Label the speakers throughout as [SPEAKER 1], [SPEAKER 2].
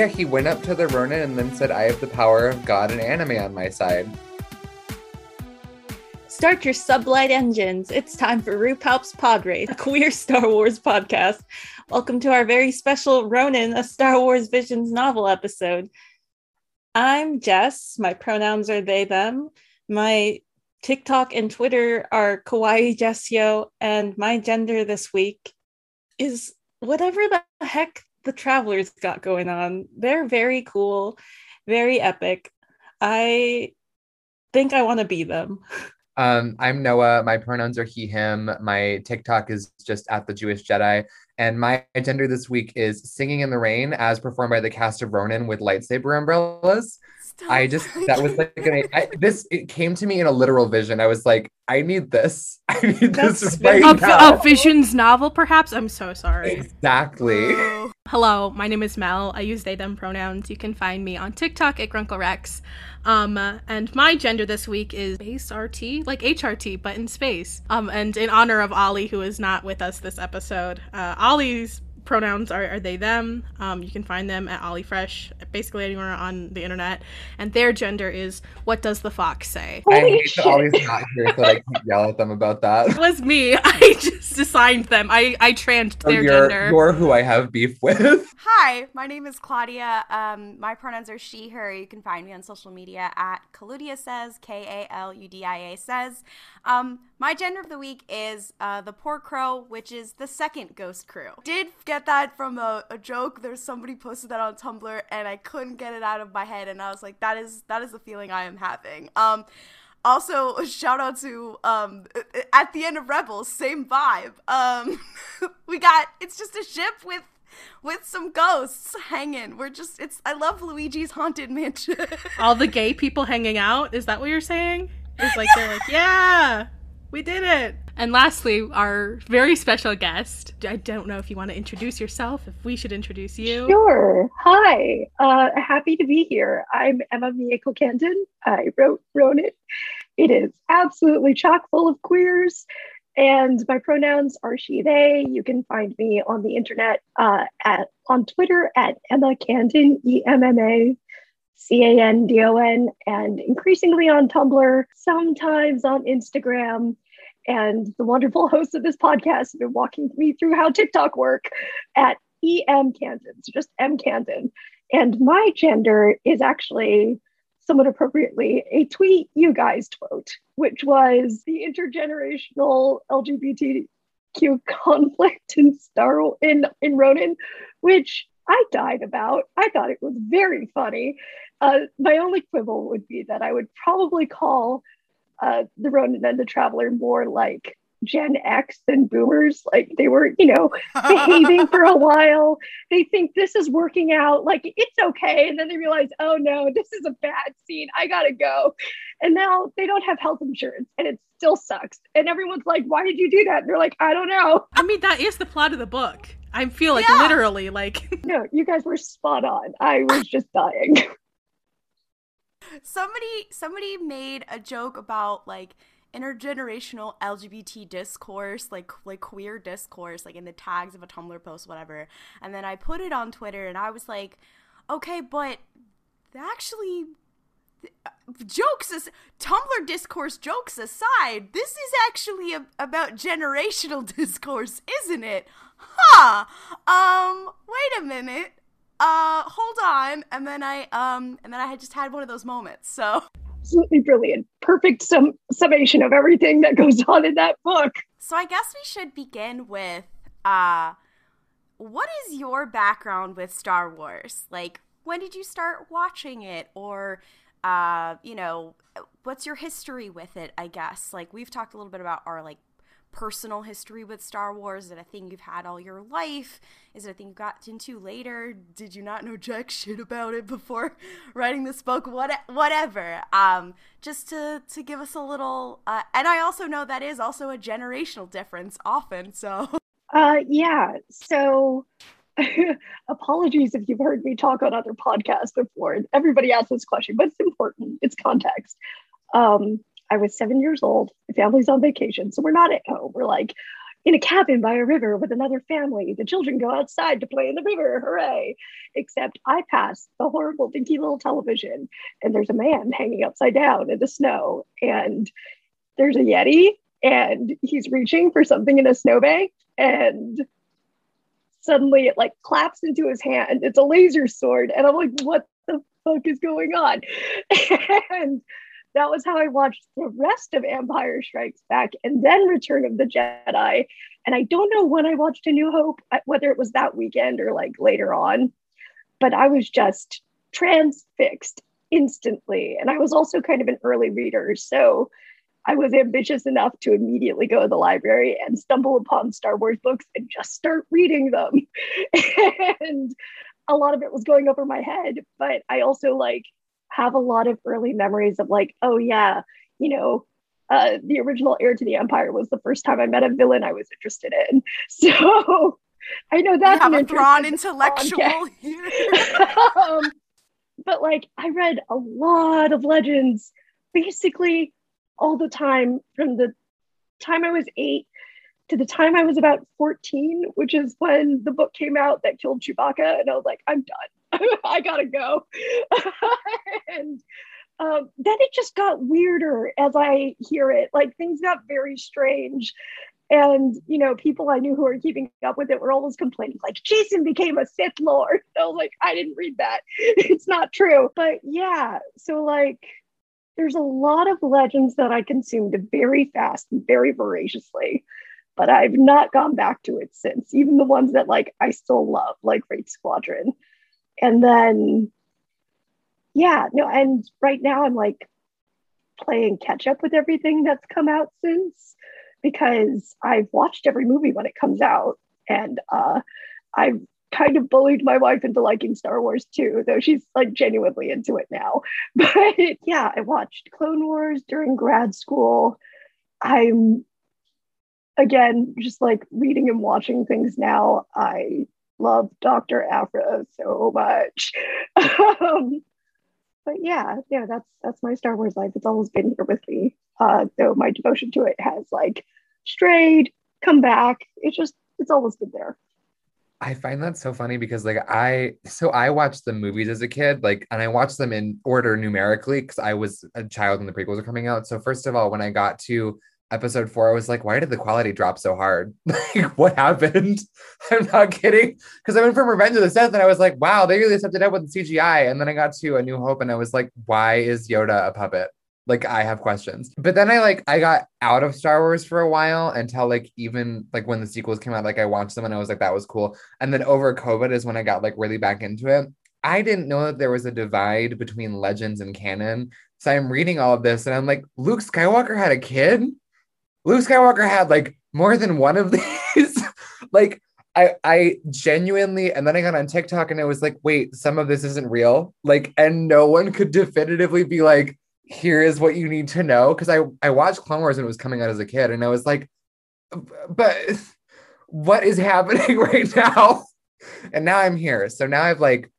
[SPEAKER 1] Yeah, he went up to the Ronin and then said, I have the power of God and anime on my side.
[SPEAKER 2] Start your sublight engines. It's time for RuPaul's Pod Race, a queer Star Wars podcast. Welcome to our very special Ronin, a Star Wars Visions novel episode. I'm Jess. My pronouns are they, them. My TikTok and Twitter are Kawaii Jessio, and my gender this week is whatever the heck the travelers got going on. They're very cool, very epic. I think I want to be them.
[SPEAKER 1] Um, I'm Noah. My pronouns are he, him. My TikTok is just at the Jewish Jedi. And my gender this week is Singing in the Rain as performed by the cast of Ronin with lightsaber umbrellas. Stop. I just that was like an, I, this it came to me in a literal vision. I was like, I need this. I need That's this right
[SPEAKER 3] a, now. A Visions novel, perhaps. I'm so sorry.
[SPEAKER 1] Exactly.
[SPEAKER 3] Oh. Hello, my name is Mel. I use they them pronouns. You can find me on TikTok at Grunkle Rex. Um, and my gender this week is space RT, like HRT, but in space. Um, and in honor of Ollie, who is not with us this episode, uh, Ollie's pronouns are, are they them. Um, you can find them at ollie fresh basically anywhere on the internet. And their gender is what does the fox say?
[SPEAKER 1] I hate that ollie's not here so i can't yell at them about that.
[SPEAKER 3] It was me. I just assigned them. I i trans their
[SPEAKER 1] you're,
[SPEAKER 3] gender.
[SPEAKER 1] you're who i have beef with.
[SPEAKER 4] Hi my name is claudia. Um, my pronouns are she her. You can find me on social media at kaludia says k-a-l-u-d-i-a says um, my gender of the week is uh, the poor crow which is the second ghost crew did get that from a, a joke. There's somebody posted that on Tumblr, and I couldn't get it out of my head, and I was like, that is that is the feeling I am having. Um, also, shout out to um, at the end of Rebels, same vibe. Um, we got it's just a ship with with some ghosts hanging. We're just it's I love Luigi's haunted mansion.
[SPEAKER 3] All the gay people hanging out. Is that what you're saying? It's like they're like, yeah, we did it. And lastly, our very special guest. I don't know if you want to introduce yourself, if we should introduce you.
[SPEAKER 5] Sure. Hi. Uh, happy to be here. I'm Emma Mieko Candon. I wrote Ronin. It is absolutely chock full of queers. And my pronouns are she, they. You can find me on the internet uh, at on Twitter at Emma Candon, E M M A C A N D O N, and increasingly on Tumblr, sometimes on Instagram and the wonderful hosts of this podcast have been walking me through how TikTok work at EM Candon, so just M Candon. And my gender is actually somewhat appropriately a tweet you guys quote, which was the intergenerational LGBTQ conflict in Star in in Ronin, which I died about. I thought it was very funny. Uh, my only quibble would be that I would probably call uh, the Ronin and the Traveler more like Gen X than boomers. Like they were, you know, behaving for a while. They think this is working out, like it's okay. And then they realize, oh no, this is a bad scene. I gotta go. And now they don't have health insurance and it still sucks. And everyone's like, why did you do that? And they're like, I don't know.
[SPEAKER 3] I mean, that is the plot of the book. I feel like yeah. literally like
[SPEAKER 5] No, you guys were spot on. I was just dying
[SPEAKER 4] somebody somebody made a joke about like intergenerational LGBT discourse, like like queer discourse, like in the tags of a Tumblr post, whatever. And then I put it on Twitter, and I was like, okay, but actually, jokes as Tumblr discourse jokes aside, this is actually a, about generational discourse, isn't it? Huh. Um. Wait a minute uh, hold on. And then I, um, and then I had just had one of those moments. So
[SPEAKER 5] absolutely brilliant. Perfect sum- summation of everything that goes on in that book.
[SPEAKER 4] So I guess we should begin with, uh, what is your background with Star Wars? Like, when did you start watching it? Or, uh, you know, what's your history with it? I guess. Like, we've talked a little bit about our, like, personal history with Star Wars? Is it a thing you've had all your life? Is it a thing you got into later? Did you not know jack shit about it before writing this book? What, whatever. Um, just to to give us a little. Uh, and I also know that is also a generational difference often. So.
[SPEAKER 5] Uh, yeah. So. apologies if you've heard me talk on other podcasts before. Everybody asks this question, but it's important. It's context. Um, I was seven years old. My family's on vacation, so we're not at home. We're like, in a cabin by a river with another family. The children go outside to play in the river. Hooray. Except I pass the horrible dinky little television and there's a man hanging upside down in the snow and there's a Yeti and he's reaching for something in a snowbank and suddenly it like claps into his hand. It's a laser sword. And I'm like, what the fuck is going on? and that was how I watched the rest of Empire Strikes Back and then Return of the Jedi. And I don't know when I watched A New Hope, whether it was that weekend or like later on, but I was just transfixed instantly. And I was also kind of an early reader. So I was ambitious enough to immediately go to the library and stumble upon Star Wars books and just start reading them. and a lot of it was going over my head, but I also like have a lot of early memories of like, oh yeah, you know, uh, the original heir to the empire was the first time I met a villain I was interested in. So I know that's
[SPEAKER 4] have a Thrawn intellectual
[SPEAKER 5] um, but like I read a lot of legends basically all the time from the time I was eight to the time I was about 14, which is when the book came out that killed Chewbacca. And I was like, I'm done. I gotta go. and um, then it just got weirder as I hear it. Like things got very strange. And, you know, people I knew who were keeping up with it were always complaining, like, Jacen became a Sith Lord. Was like, I didn't read that. it's not true. But yeah, so like, there's a lot of legends that I consumed very fast and very voraciously but I've not gone back to it since, even the ones that like I still love, like Wraith Squadron. And then, yeah, no, and right now I'm like playing catch up with everything that's come out since because I've watched every movie when it comes out. And uh, I've kind of bullied my wife into liking Star Wars too, though she's like genuinely into it now. But yeah, I watched Clone Wars during grad school. I'm again, just like reading and watching things now, I love Dr. Aphra so much. um, but yeah, yeah, that's that's my Star Wars life. It's always been here with me. Uh, though my devotion to it has like strayed, come back. It's just it's always been there.
[SPEAKER 1] I find that so funny because like I so I watched the movies as a kid, like and I watched them in order numerically because I was a child when the prequels were coming out. So first of all, when I got to episode four, I was like, why did the quality drop so hard? like, what happened? I'm not kidding. Because I went from Revenge of the Sith and I was like, wow, they really stepped it up with the CGI. And then I got to A New Hope and I was like, why is Yoda a puppet? Like I have questions. But then I like I got out of Star Wars for a while until like even like when the sequels came out, like I watched them and I was like, that was cool. And then over COVID is when I got like really back into it. I didn't know that there was a divide between legends and canon. So I'm reading all of this and I'm like, Luke Skywalker had a kid? Luke Skywalker had like more than one of these. like I I genuinely and then I got on TikTok and I was like, wait, some of this isn't real. Like, and no one could definitively be like, here is what you need to know. Cause I I watched Clone Wars when it was coming out as a kid, and I was like, but what is happening right now? And now I'm here. So now I've like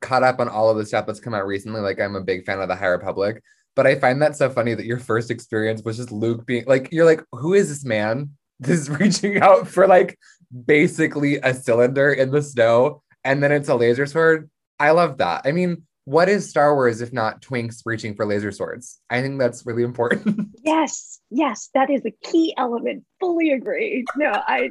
[SPEAKER 1] caught up on all of the stuff that's come out recently. Like I'm a big fan of the High Republic. But I find that so funny that your first experience was just Luke being like, you're like, who is this man? This is reaching out for like basically a cylinder in the snow, and then it's a laser sword. I love that. I mean, what is Star Wars if not twinks reaching for laser swords? I think that's really important.
[SPEAKER 5] yes, yes, that is a key element. Fully agree. No, I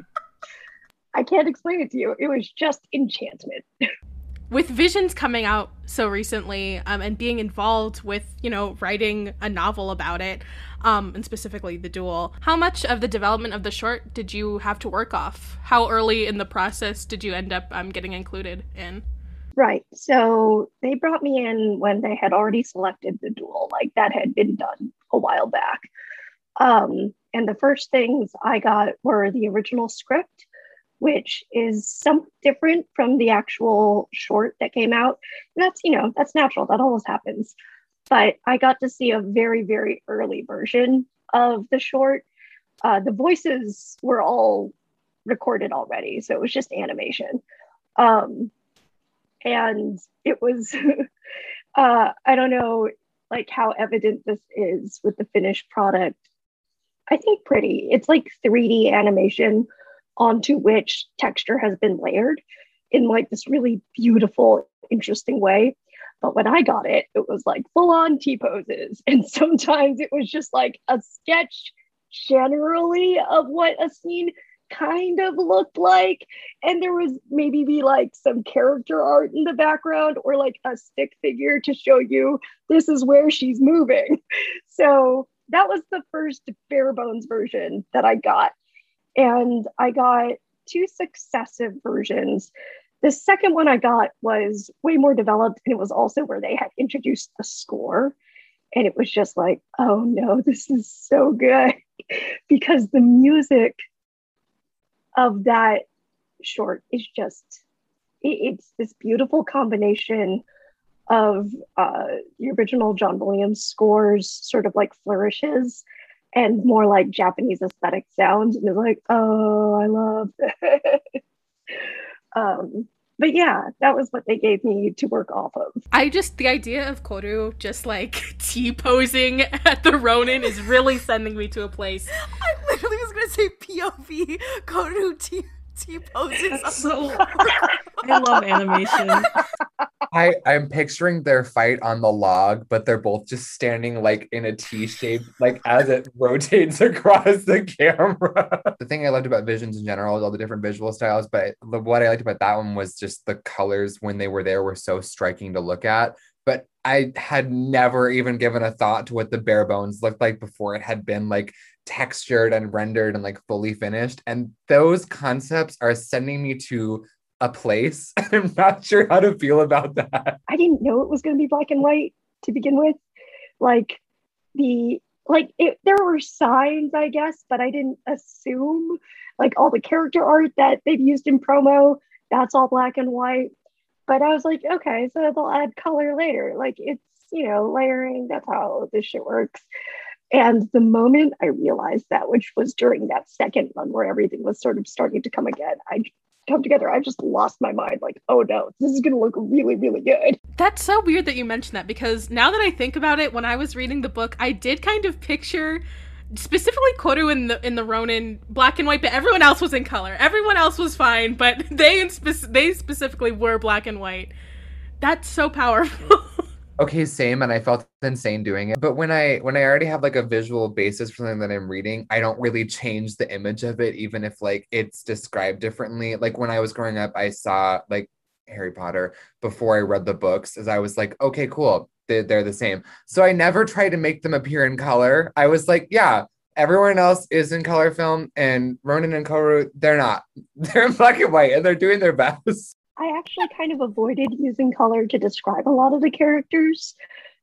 [SPEAKER 5] I can't explain it to you. It was just enchantment.
[SPEAKER 3] with visions coming out so recently um, and being involved with you know writing a novel about it um, and specifically the duel. How much of the development of the short did you have to work off? How early in the process did you end up um, getting included in?
[SPEAKER 5] Right. So they brought me in when they had already selected the duel. Like that had been done a while back. Um, and the first things i got were the original script which is some different from the actual short that came out. And that's, you know, that's natural. That always happens. But I got to see a very, very early version of the short. Uh, the voices were all recorded already, so it was just animation. Um, and it was, uh, I don't know, like how evident this is with the finished product I think, pretty. It's like 3D animation onto which texture has been layered in like this really beautiful, interesting way. But when I got it, it was like full on T poses. And sometimes it was just like a sketch generally of what a scene kind of looked like. And there was maybe be like some character art in the background or like a stick figure to show you this is where she's moving. So that was the first bare bones version that I got. And I got two successive versions. The second one I got was way more developed, and it was also where they had introduced the score. And it was just like, oh no, this is so good because the music of that short is just, it, it's this beautiful combination of uh, the original John Williams scores, sort of like flourishes, and more like Japanese aesthetic sounds. And it's like, oh, I love it. um, but yeah, that was what they gave me to work off of.
[SPEAKER 3] I just the idea of Koru just like T posing at the Ronin is really sending me to a place.
[SPEAKER 4] I literally was gonna say POV Koru T T poses.
[SPEAKER 2] So I love animation.
[SPEAKER 1] I I'm picturing their fight on the log, but they're both just standing like in a T shape, like as it rotates across the camera. the thing I loved about Visions in general is all the different visual styles, but the, what I liked about that one was just the colors when they were there were so striking to look at. But I had never even given a thought to what the bare bones looked like before it had been like textured and rendered and like fully finished. And those concepts are sending me to a place. I'm not sure how to feel about that.
[SPEAKER 5] I didn't know it was going to be black and white to begin with. Like the like it, there were signs, I guess, but I didn't assume like all the character art that they've used in promo. That's all black and white. But I was like, okay, so they'll add color later. Like it's you know layering. That's how this shit works. And the moment I realized that, which was during that second one where everything was sort of starting to come again, I come together. I just lost my mind. Like, oh no, this is going to look really, really good.
[SPEAKER 3] That's so weird that you mentioned that because now that I think about it, when I was reading the book, I did kind of picture specifically Koru in the in the Ronin black and white, but everyone else was in color. Everyone else was fine, but they in spe- they specifically were black and white. That's so powerful.
[SPEAKER 1] okay same and i felt insane doing it but when i when i already have like a visual basis for something that i'm reading i don't really change the image of it even if like it's described differently. Like when i was growing up i saw like harry potter before i read the books as i was like okay cool they're, they're the same. So i never tried to make them appear in color. I was like yeah everyone else is in color film and ronin and koru they're not. They're in black and white and they're doing their best
[SPEAKER 5] I actually kind of avoided using color to describe a lot of the characters.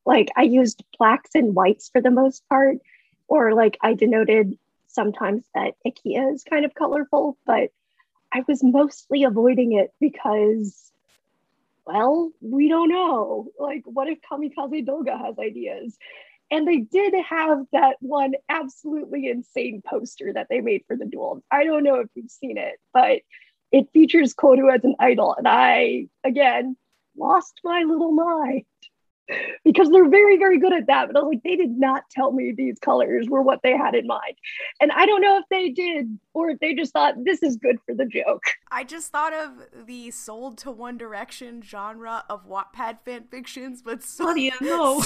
[SPEAKER 5] Like I used blacks and whites for the most part, or like I denoted sometimes that Akia is kind of colorful, but I was mostly avoiding it because, well, we don't know. Like, what if Kamikaze Douga has ideas? And they did have that one absolutely insane poster that they made for the duel. I don't know if you've seen it, but it features Koru as an idol. And I, again, lost my little mind because they're very, very good at that. But I was like, they did not tell me these colors were what they had in mind. And I don't know if they did or if they just thought this is good for the joke.
[SPEAKER 4] I just thought of the sold to One Direction genre of Wattpad fan fictions, but so.
[SPEAKER 2] Claudia, no.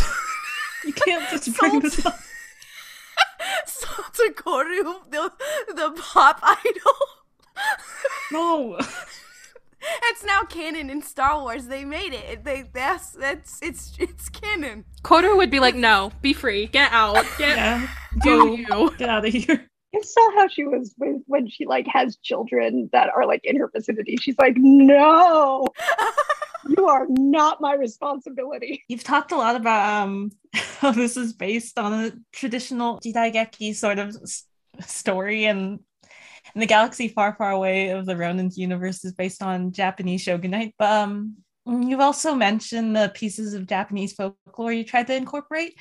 [SPEAKER 2] you can't just bring this up.
[SPEAKER 4] sold to Koru, the, the pop idol.
[SPEAKER 2] No.
[SPEAKER 4] That's now canon in Star Wars. They made it. They that's that's it's it's canon.
[SPEAKER 3] Koru would be like, "No, be free. Get out. Get
[SPEAKER 2] Yeah.
[SPEAKER 3] do you."
[SPEAKER 2] Get out of here.
[SPEAKER 5] You saw how she was when, when she like has children that are like in her vicinity. She's like, no, you are not my responsibility.
[SPEAKER 2] You've talked a lot about um how this is based on a traditional Jidaigeki sort of s- story and in the galaxy far, far away of the Ronin's universe is based on Japanese shogunate. But um, you've also mentioned the pieces of Japanese folklore you tried to incorporate.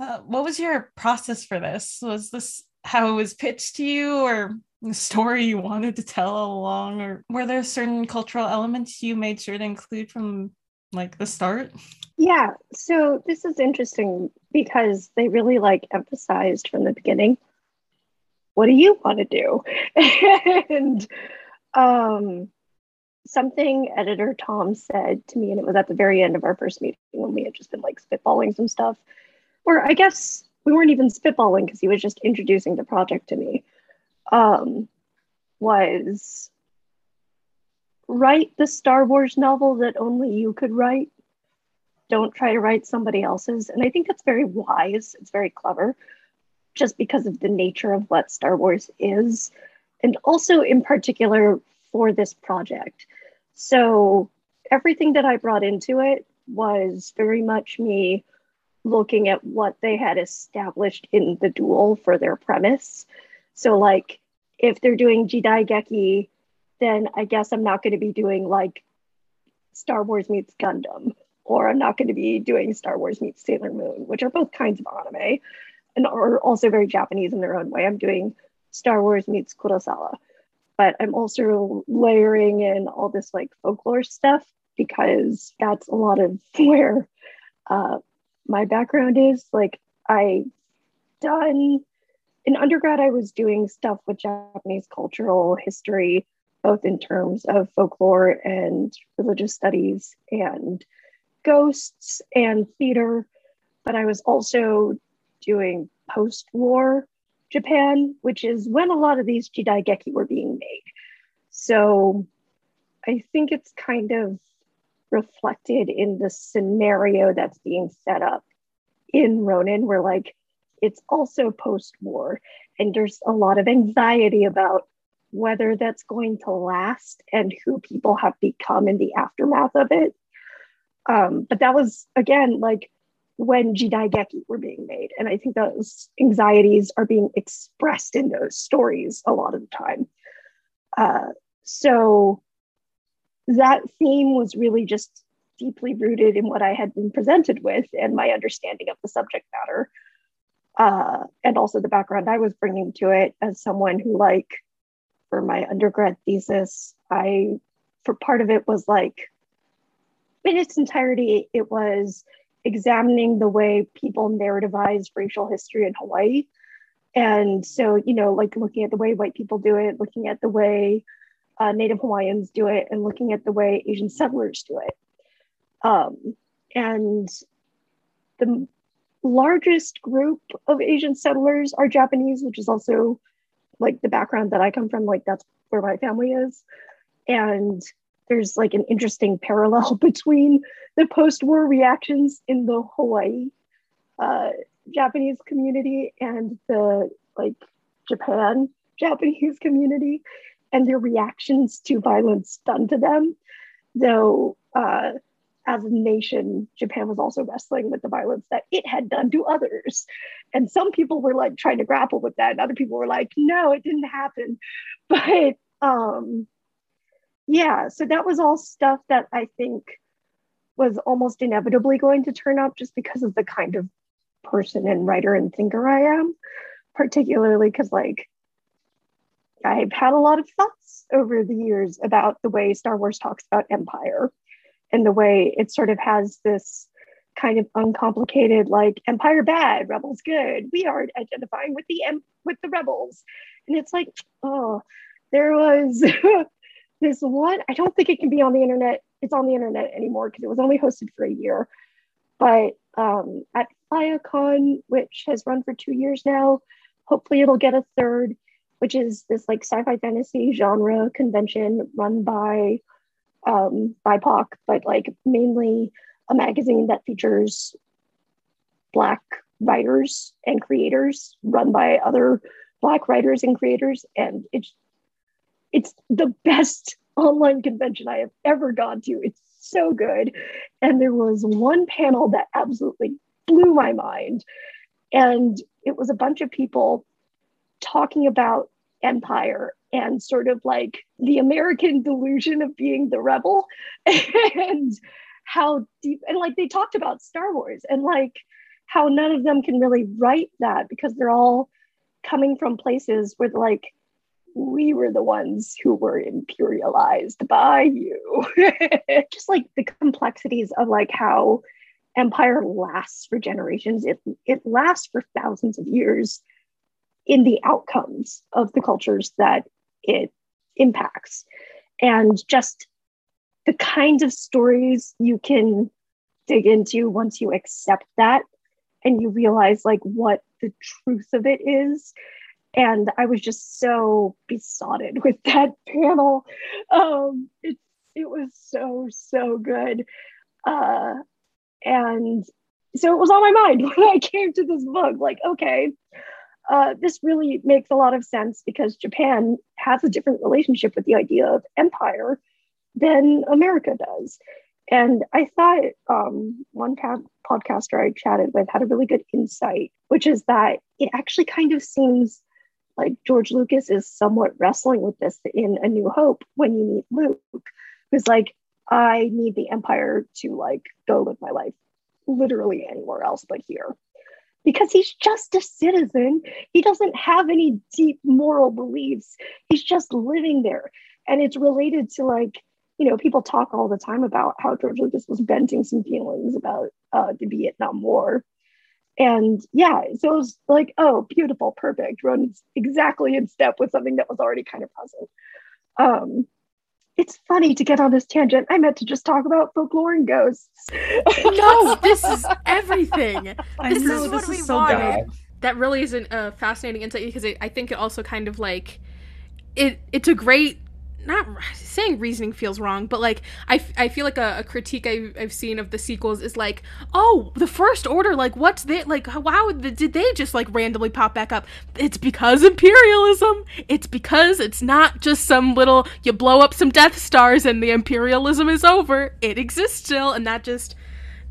[SPEAKER 2] Uh, what was your process for this? Was this how it was pitched to you, or the story you wanted to tell all along, or were there certain cultural elements you made sure to include from like the start?
[SPEAKER 5] Yeah, so this is interesting because they really like emphasized from the beginning what do you want to do? and um, something editor Tom said to me, and it was at the very end of our first meeting when we had just been like spitballing some stuff, or I guess we weren't even spitballing because he was just introducing the project to me. Um, was write the Star Wars novel that only you could write. Don't try to write somebody else's. And I think that's very wise. It's very clever, just because of the nature of what Star Wars is. And also, in particular, for this project. So, everything that I brought into it was very much me looking at what they had established in the duel for their premise. So, like, if they're doing Jidaigeki, then I guess I'm not going to be doing like Star Wars meets Gundam, or I'm not going to be doing Star Wars meets Sailor Moon, which are both kinds of anime and are also very Japanese in their own way. I'm doing Star Wars meets Kurosawa, but I'm also layering in all this like folklore stuff because that's a lot of where uh, my background is. Like I done in undergrad, I was doing stuff with Japanese cultural history both in terms of folklore and religious studies and ghosts and theater. But I was also doing post war Japan, which is when a lot of these Jidaigeki were being made. So I think it's kind of reflected in the scenario that's being set up in Ronin, where like it's also post war and there's a lot of anxiety about whether that's going to last and who people have become in the aftermath of it. Um, but that was again like when Jidaigeki were being made, and I think those anxieties are being expressed in those stories a lot of the time. Uh, so that theme was really just deeply rooted in what I had been presented with and my understanding of the subject matter. Uh, and also the background I was bringing to it as someone who like for my undergrad thesis, I, for part of it was like, in its entirety, it was examining the way people narrativize racial history in Hawaii. And so, you know, like looking at the way white people do it, looking at the way uh, Native Hawaiians do it, and looking at the way Asian settlers do it. Um, and the largest group of Asian settlers are Japanese, which is also like the background that I come from, like that's where my family is. And there's like an interesting parallel between the post-war reactions in the Hawaii uh, Japanese community and the like Japan Japanese community and their reactions to violence done to them. Though uh, as a nation, Japan was also wrestling with the violence that it had done to others. And some people were like trying to grapple with that, and other people were like, no, it didn't happen. But um, yeah, so that was all stuff that I think was almost inevitably going to turn up just because of the kind of person and writer and thinker I am, particularly because like I've had a lot of thoughts over the years about the way Star Wars talks about empire and the way it sort of has this kind of uncomplicated like empire bad rebels good we are identifying with the with the rebels. And it's like oh there was this one i don't think it can be on the internet it's on the internet anymore because it was only hosted for a year but um, at FIYAHCON, which has run for two years now hopefully it'll get a third which is this like sci-fi fantasy genre convention run by um, BIPOC, but like mainly a magazine that features Black writers and creators run by other Black writers and creators. And it's, it's the best online convention I have ever gone to. It's so good. And there was one panel that absolutely blew my mind. And it was a bunch of people talking about empire and sort of like the American delusion of being the rebel and how deep and like they talked about Star Wars and like how none of them can really write that because they're all coming from places where like we were the ones who were imperialized by you. Just like the complexities of like how empire lasts for generations. It it lasts for thousands of years in the outcomes of the cultures that it impacts. And just the kinds of stories you can dig into once you accept that and you realize like what the truth of it is and i was just so besotted with that panel um it, it was so so good uh and so it was on my mind when i came to this book like okay uh, this really makes a lot of sense because Japan has a different relationship with the idea of empire than America does. And I thought um, one podcaster I chatted with had a really good insight, which is that it actually kind of seems like George Lucas is somewhat wrestling with this in A New Hope when you meet Luke, who's like, I need the Empire to like go live my life literally anywhere else but here. Because he's just a citizen. He doesn't have any deep moral beliefs. He's just living there. And it's related to like you know, people talk all the time about how George Lucas was venting some feelings about uh, the Vietnam War. And yeah, so it was like, oh, beautiful, perfect, runs exactly in step with something that was already kind of present. Um, it's funny to get on this tangent. I meant to just talk about folklore and ghosts.
[SPEAKER 3] no, this is everything.
[SPEAKER 2] I
[SPEAKER 3] this
[SPEAKER 2] know,
[SPEAKER 3] is
[SPEAKER 2] this
[SPEAKER 3] what we
[SPEAKER 2] is so
[SPEAKER 3] wanted.
[SPEAKER 2] good.
[SPEAKER 3] That really is a uh, fascinating insight because it, I think it also kind of like it. It's a great not saying reasoning feels wrong, but like I, I feel like a, a critique I, I've seen of the sequels is like, oh, the First Order, like what's they like? How did they just like randomly pop back up? It's because imperialism. It's because it's not just some little you blow up some Death Stars and the imperialism is over. It exists still, and that just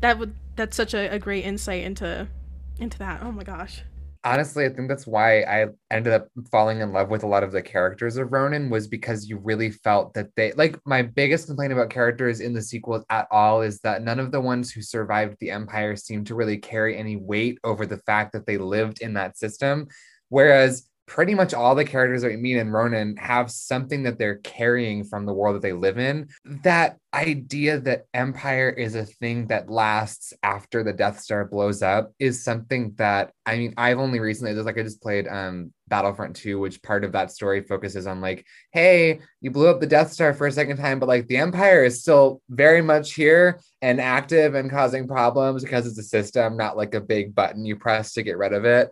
[SPEAKER 3] that would that's such a, a great insight into into that. Oh my gosh
[SPEAKER 1] honestly, I think that's why I ended up falling in love with a lot of the characters of Ronin was because you really felt that they like my biggest complaint about characters in the sequels at all is that none of the ones who survived the Empire seemed to really carry any weight over the fact that they lived in that system. Whereas pretty much all the characters that we meet in Ronin have something that they're carrying from the world that they live in. That idea that empire is a thing that lasts after the Death Star blows up is something that I mean, I've only recently just like I just played um Battlefront 2, which part of that story focuses on like, hey, you blew up the Death Star for a second time, but like the Empire is still very much here and active and causing problems because it's a system, not like a big button you press to get rid of it.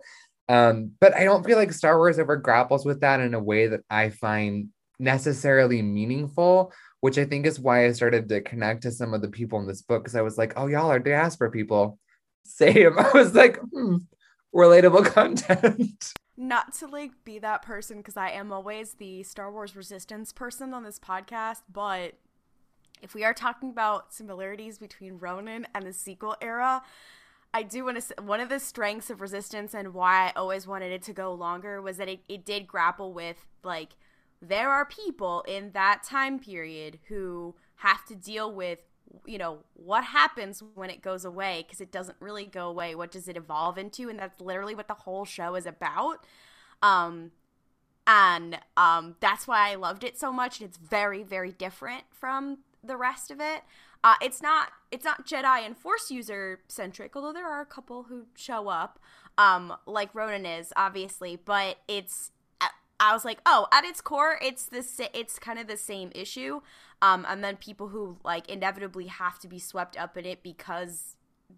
[SPEAKER 1] Um, but I don't feel like Star Wars ever grapples with that in a way that I find necessarily meaningful, which I think is why I started to connect to some of the people in this book because I was like, oh, y'all are diaspora people. Same. I was like, hmm, relatable content.
[SPEAKER 4] Not to like be that person because I am always the Star Wars resistance person on this podcast, but if we are talking about similarities between Ronin and the sequel era, I do want to. One of the strengths of Resistance and why I always wanted it to go longer was that it, it did grapple with like there are people in that time period who have to deal with you know what happens when it goes away because it doesn't really go away. What does it evolve into? And that's literally what the whole show is about. Um and um that's why i loved it so much it's very very different from the rest of it uh, it's not it's not Jedi and Force user centric, although there are a couple who show up, um, like Ronin is obviously, but it's I was like, oh, at its core, it's this it's kind of the same issue, um, and then people who like inevitably have to be swept up in it because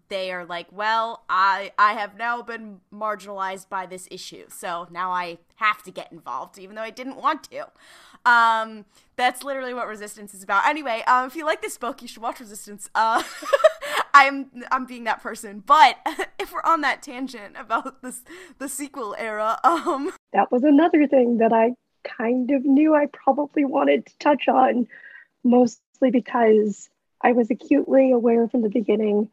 [SPEAKER 4] they are like, well, I I have now been marginalized by this issue, so now I have to get involved, even though I didn't want to. Um, that's literally what Resistance is about. Anyway, um, if you like this book, you should watch Resistance. Uh, I'm I'm being that person, but if we're on that tangent about this the sequel era, um,
[SPEAKER 5] that was another thing that I kind of knew I probably wanted to touch on, mostly because I was acutely aware from the beginning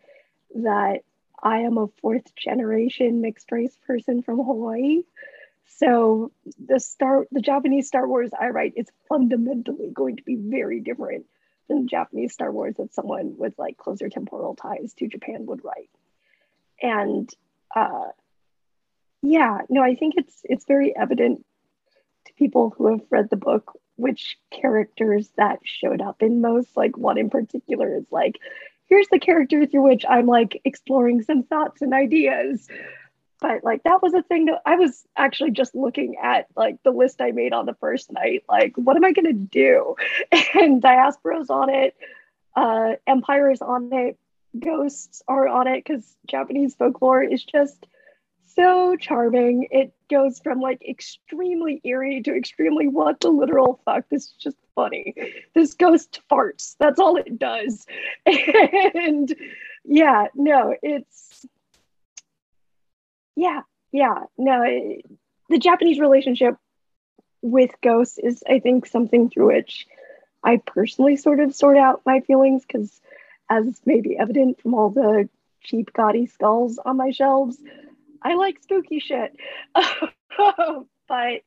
[SPEAKER 5] that I am a fourth generation mixed race person from Hawaii. So the Star the Japanese Star Wars I write is fundamentally going to be very different than the Japanese Star Wars that someone with like closer temporal ties to Japan would write. And uh, yeah, no, I think it's it's very evident to people who have read the book which characters that showed up in most. Like one in particular is like, here's the character through which I'm like exploring some thoughts and ideas. but like that was a thing that I was actually just looking at like the list I made on the first night. Like, what am I gonna do? And Diaspora's on it, uh, Empire is on it, ghosts are on it because Japanese folklore is just so charming. It goes from like extremely eerie to extremely what the literal fuck. This is just funny. This ghost farts. That's all it does. And yeah, no, it's yeah, yeah, no, it, the Japanese relationship with ghosts is, I think, something through which I personally sort of sort out my feelings because, as may be evident from all the cheap, gaudy skulls on my shelves, I like spooky shit. but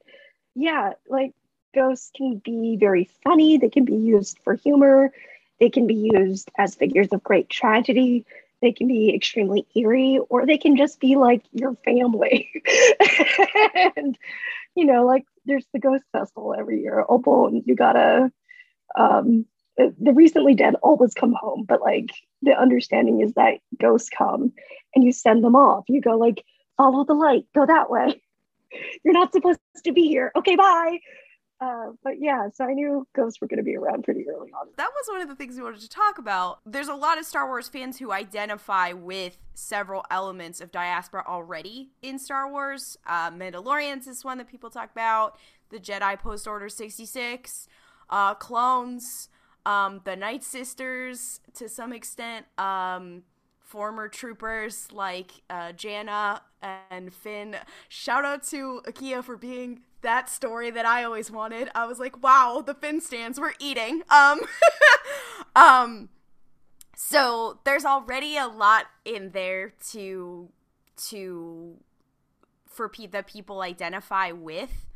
[SPEAKER 5] yeah, like ghosts can be very funny, they can be used for humor, they can be used as figures of great tragedy, they can be extremely eerie, or they can just be like your family. and you know, like there's the ghost festival every year. Obon, you gotta um the recently dead always come home, but like the understanding is that ghosts come and you send them off. You go like, follow the light, go that way. You're not supposed to be here. Okay, bye. Uh, but yeah, so I knew ghosts were going to be around pretty early on.
[SPEAKER 4] That was one of the things we wanted to talk about. There's a lot of Star Wars fans who identify with several elements of diaspora already in Star Wars. Uh, Mandalorians is one that people talk about. The Jedi Post Order 66, uh, clones, um, the Night Sisters to some extent. Um, former troopers like uh, Jannah and Finn. Shout out to Akia for being that story that I always wanted. I was like, wow, the Finn stands were eating. Um, um, so there's already a lot in there to to for pe- that people identify with.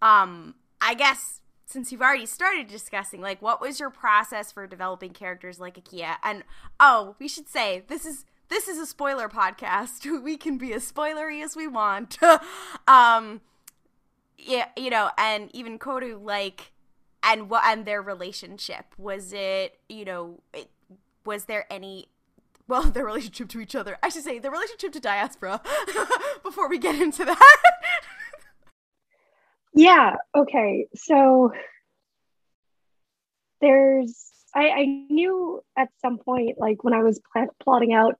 [SPEAKER 4] Um, I guess since you've already started discussing, like, what was your process for developing characters like Akia? And oh, we should say this is this is a spoiler podcast. We can be as spoilery as we want. um, yeah, you know, and even Koru, like, and what and their relationship was it? You know, it, was there any? Well, their relationship to each other. I should say the relationship to diaspora. before we get into that.
[SPEAKER 5] Yeah. Okay. So there's, I, I knew at some point, like when I was pl- plotting out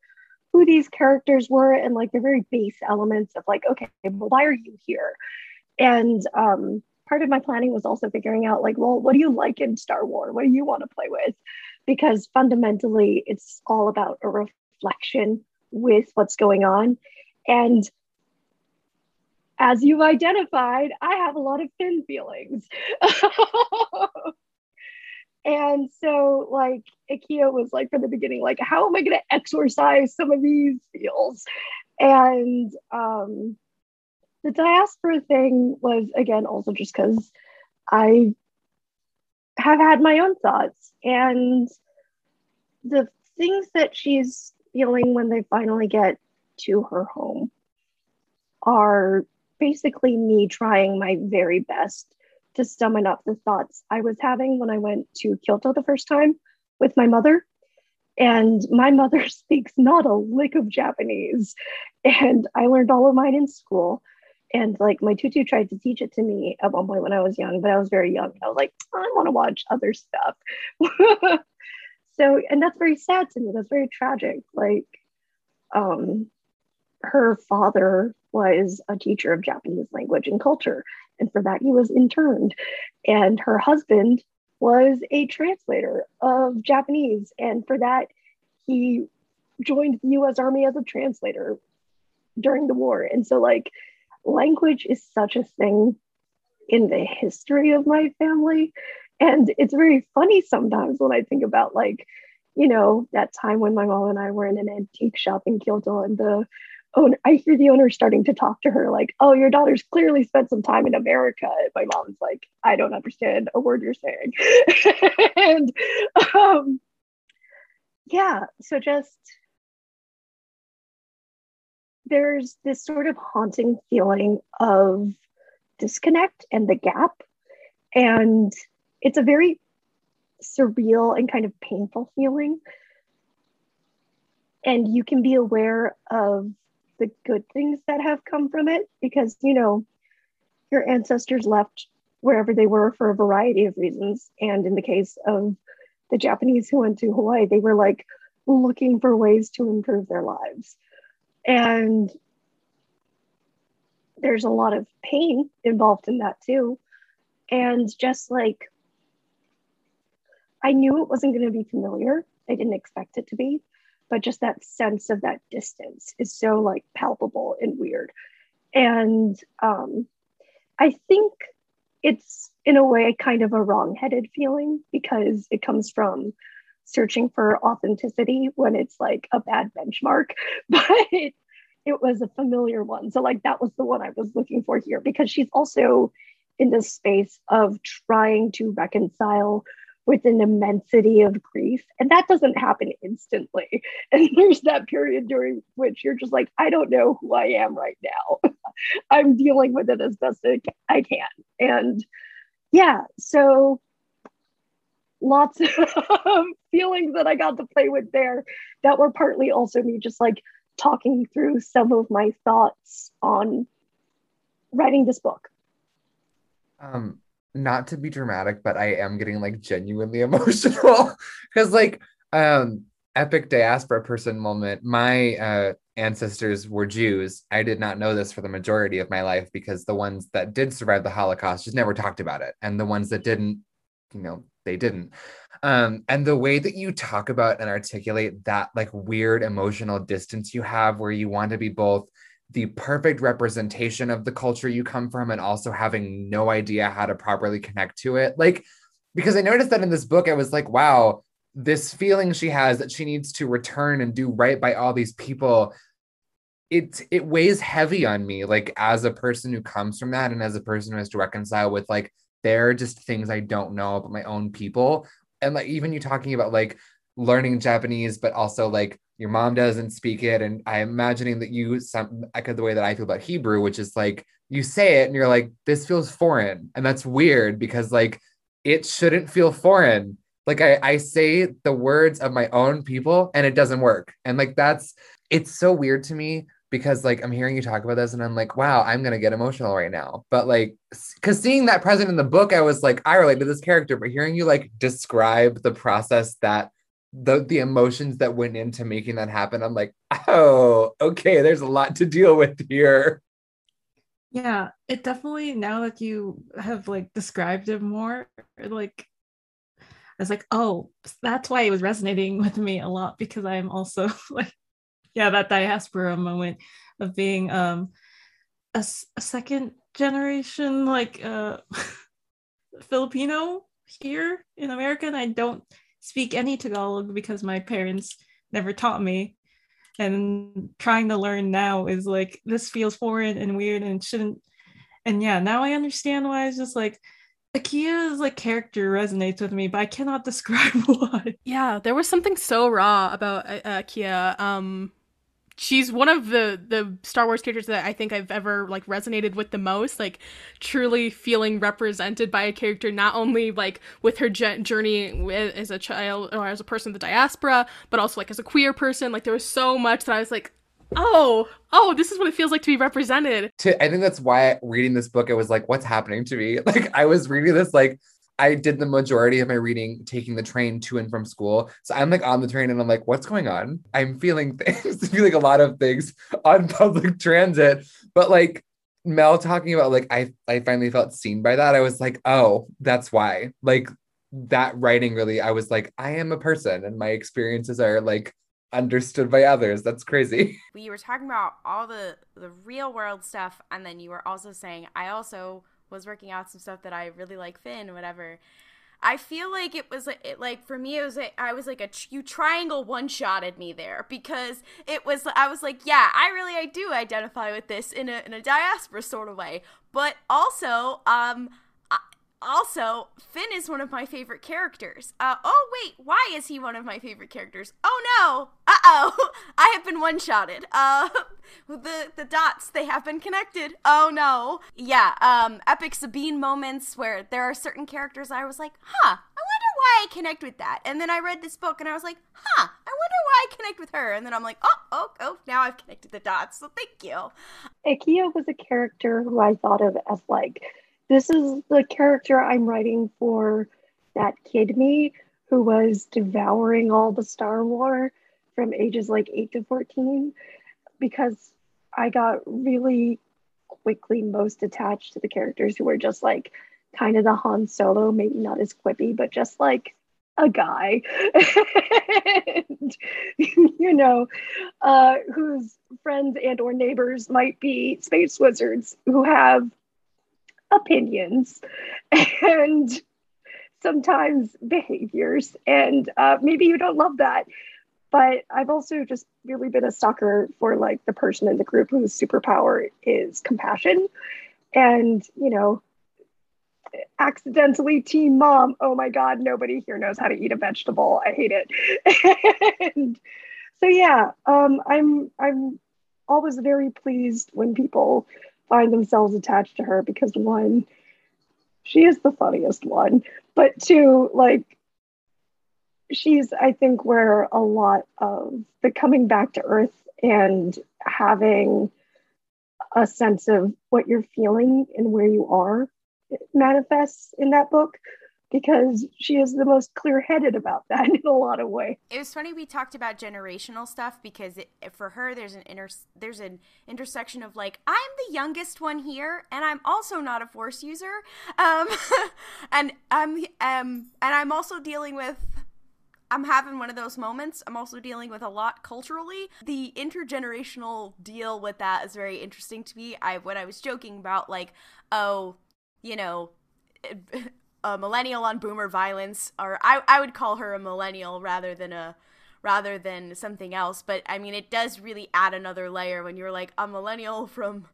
[SPEAKER 5] who these characters were and like the very base elements of like, okay, well, why are you here? And um, part of my planning was also figuring out like, well, what do you like in Star Wars? What do you want to play with? Because fundamentally, it's all about a reflection with what's going on. And as you've identified, I have a lot of Finn feelings. and so, like, Akia was like from the beginning, like, how am I going to exorcise some of these feels? And um, the diaspora thing was, again, also just because I have had my own thoughts. And the things that she's feeling when they finally get to her home are basically me trying my very best to summon up the thoughts I was having when I went to Kyoto the first time with my mother. And my mother speaks not a lick of Japanese. And I learned all of mine in school. And like my tutu tried to teach it to me at one point when I was young, but I was very young. I was like, I want to watch other stuff. so, and that's very sad to me. That's very tragic. Like, um, her father was a teacher of Japanese language and culture. And for that, he was interned. And her husband was a translator of Japanese. And for that, he joined the US Army as a translator during the war. And so, like, language is such a thing in the history of my family. And it's very funny sometimes when I think about, like, you know, that time when my mom and I were in an antique shop in Kyoto and the owner, I hear the owner starting to talk to her like, oh, your daughter's clearly spent some time in America. And my mom's like, I don't understand a word you're saying. and um, yeah, so just there's this sort of haunting feeling of disconnect and the gap. And it's a very surreal and kind of painful feeling. And you can be aware of the good things that have come from it because, you know, your ancestors left wherever they were for a variety of reasons. And in the case of the Japanese who went to Hawaii, they were like looking for ways to improve their lives. And there's a lot of pain involved in that too. And just like, I knew it wasn't going to be familiar. I didn't expect it to be, but just that sense of that distance is so like palpable and weird. And um, I think it's in a way kind of a wrong-headed feeling because it comes from searching for authenticity when it's like a bad benchmark but it, it was a familiar one so like that was the one i was looking for here because she's also in this space of trying to reconcile with an immensity of grief. And that doesn't happen instantly. And there's that period during which you're just like i don't know who i am right now. I'm dealing with it as best i can. And yeah so lots of feelings that i got to play with there that were partly also me just like talking through some of my thoughts on writing this book.
[SPEAKER 1] Um not to be dramatic, but I am getting like genuinely emotional because like um epic diaspora person moment. My uh ancestors were Jews. I did not know this for the majority of my life because the ones that did survive the Holocaust just never talked about it. And the ones that didn't, you know, they didn't. Um, and the way that you talk about and articulate that like weird emotional distance you have where you want to be both the perfect representation of the culture you come from and also having no idea how to properly connect to it. Like, because I noticed that in this book, I was like, wow, this feeling she has that she needs to return and do right by all these people. It it weighs heavy on me, like as a person who comes from that, and as a person who has to reconcile with like there are just things I don't know about my own people, and like even you talking about like learning Japanese, but also like your mom doesn't speak it and i'm imagining that you some echo the way that i feel about hebrew which is like you say it and you're like this feels foreign and that's weird because like it shouldn't feel foreign. Like I, I say the words of my own people and it doesn't work and like that's it's so weird to me because like i'm hearing you talk about this and i'm like wow i'm gonna get emotional right now. But like because seeing that present in the book i was like i relate to this character but hearing you like describe the process that the the emotions that went into making that happen i'm like oh okay there's a lot to deal with here.
[SPEAKER 6] Yeah it definitely now that you have like described it more like i was like oh that's why it was resonating with me a lot because i'm also like yeah that diaspora moment of being um a, a second generation like uh filipino here in america and i don't speak any Tagalog because my parents never taught me. And trying to learn now is like this feels foreign and weird and shouldn't. And yeah, now I understand why it's just like Akia's like character resonates with me, but I cannot describe why.
[SPEAKER 3] Yeah, there was something so raw about uh, Akia. Um, she's one of the the Star Wars characters that I think I've ever like resonated with the most like truly feeling represented by a character not only like with her journey as a child or as a person in the diaspora but also like as a queer person like there was so much that I was like oh oh this is what it feels like to be represented.
[SPEAKER 1] To, i think that's why reading this book i was like what's happening to me? Like i was reading this like I did the majority of my reading taking the train to and from school. So I'm like on the train and I'm like, what's going on? I'm feeling things, feeling a lot of things on public transit. But like Mel talking about like I I finally felt seen by that. I was like, oh, that's why. Like that writing really, I was like, I am a person and my experiences are like understood by others. That's crazy.
[SPEAKER 4] We were talking about all the the real world stuff and then you were also saying I also was working out some stuff that I really like Finn, whatever. I feel like it was like, it, like for me it was like, I was like a you triangle one shotted me there because it was I was like yeah I really I do identify with this in a in a diaspora sort of way but also um also, Finn is one of my favorite characters. Uh, oh, wait, why is he one of my favorite characters? Oh no! Uh oh! I have been one shotted. Uh, the, the dots, they have been connected. Oh no! Yeah, um, epic Sabine moments where there are certain characters I was like, huh, I wonder why I connect with that. And then I read this book and I was like, huh, I wonder why I connect with her. And then I'm like, oh, oh, oh, now I've connected the dots. So thank you.
[SPEAKER 5] Akia was a character who I thought of as like, this is the character I'm writing for that kid me who was devouring all the Star Wars from ages like 8 to 14 because I got really quickly most attached to the characters who were just like kind of the Han Solo, maybe not as quippy, but just like a guy, and, you know, uh, whose friends and or neighbors might be space wizards who have opinions and sometimes behaviors, and uh, maybe you don't love that. But I've also just really been a sucker for like the person in the group whose superpower is compassion. And, you know, accidentally team mom. Oh my God, nobody here knows how to eat a vegetable. I hate it. and so yeah, um, I'm I'm always very pleased when people find themselves attached to her because one, she is the funniest one, but two, like she's I think where a lot of the coming back to earth and having a sense of what you're feeling and where you are manifests in that book because she is the most clear-headed about that in a lot of ways.
[SPEAKER 4] It was funny we talked about generational stuff because it, for her there's an inter there's an intersection of like I'm the youngest one here and I'm also not a force user, um, and I'm um and I'm also dealing with I'm having one of those moments. I'm also dealing with a lot culturally. The intergenerational deal with that is very interesting to me. I when I was joking about like, oh, you know, a millennial on boomer violence, or I I would call her a millennial rather than a rather than something else. But I mean, it does really add another layer when you're like a millennial from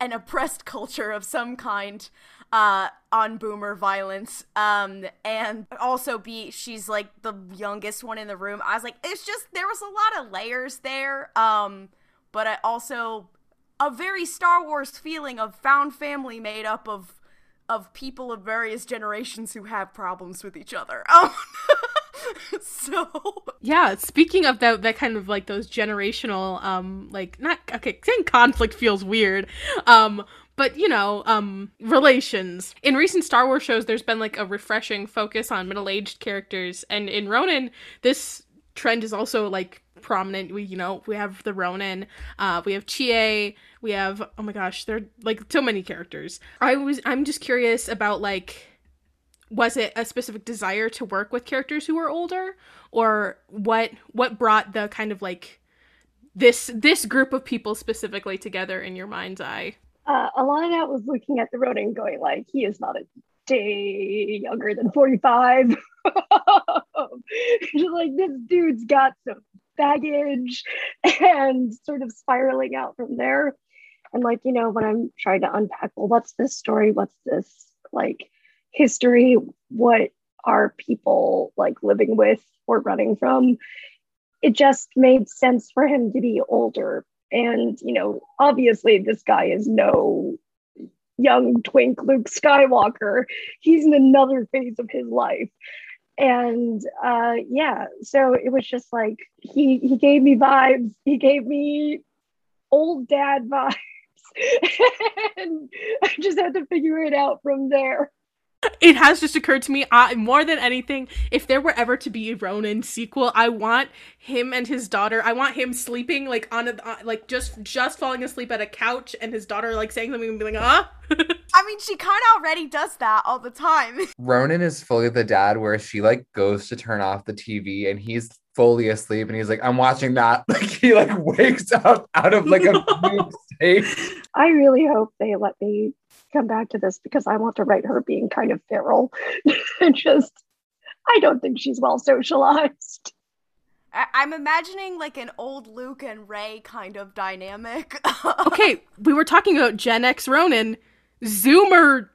[SPEAKER 4] an oppressed culture of some kind uh, on boomer violence. Um, and also be she's like the youngest one in the room. I was like, it's just there was a lot of layers there. Um, but I also a very Star Wars feeling of found family made up of of people of various generations who have problems with each other. Oh, so
[SPEAKER 3] yeah speaking of that that kind of like those generational um like not okay saying conflict feels weird um but you know um relations in recent star wars shows there's been like a refreshing focus on middle-aged characters and in ronin this trend is also like prominent. We you know we have the ronin uh we have chie we have oh my gosh there are like so many characters. I was i'm just curious about like was it a specific desire to work with characters who were older? Or what what brought the kind of like this this group of people specifically together in your mind's eye?
[SPEAKER 5] Uh, a lot of that was looking at the Ronin going like, he is not a day younger than 45. like this dude's got some baggage and sort of spiraling out from there. And like, you know, when I'm trying to unpack, well, what's this story? What's this like history? What are people like living with or running from? It just made sense for him to be older and, you know, obviously this guy is no young twink Luke Skywalker. He's in another phase of his life. And uh, yeah, so it was just like he he gave me vibes. He gave me old dad vibes. and I just had to figure it out from there
[SPEAKER 3] it has just occurred to me uh, more than anything if there were ever to be a ronin sequel i want him and his daughter i want him sleeping like on a uh, like just just falling asleep at a couch and his daughter like saying something and being like huh?
[SPEAKER 4] I mean she kind of already does that all the time.
[SPEAKER 1] Ronin is fully the dad where she like goes to turn off the tv and he's fully asleep and he's like i'm watching that. Like he like wakes up out of like a state.
[SPEAKER 5] I really hope they let me come back to this because I want to write her being kind of feral. Just, I don't think she's well socialized.
[SPEAKER 4] I- am imagining like an old Luke and Rey kind of dynamic.
[SPEAKER 3] okay, we were talking about Gen X Ronin, Zoomer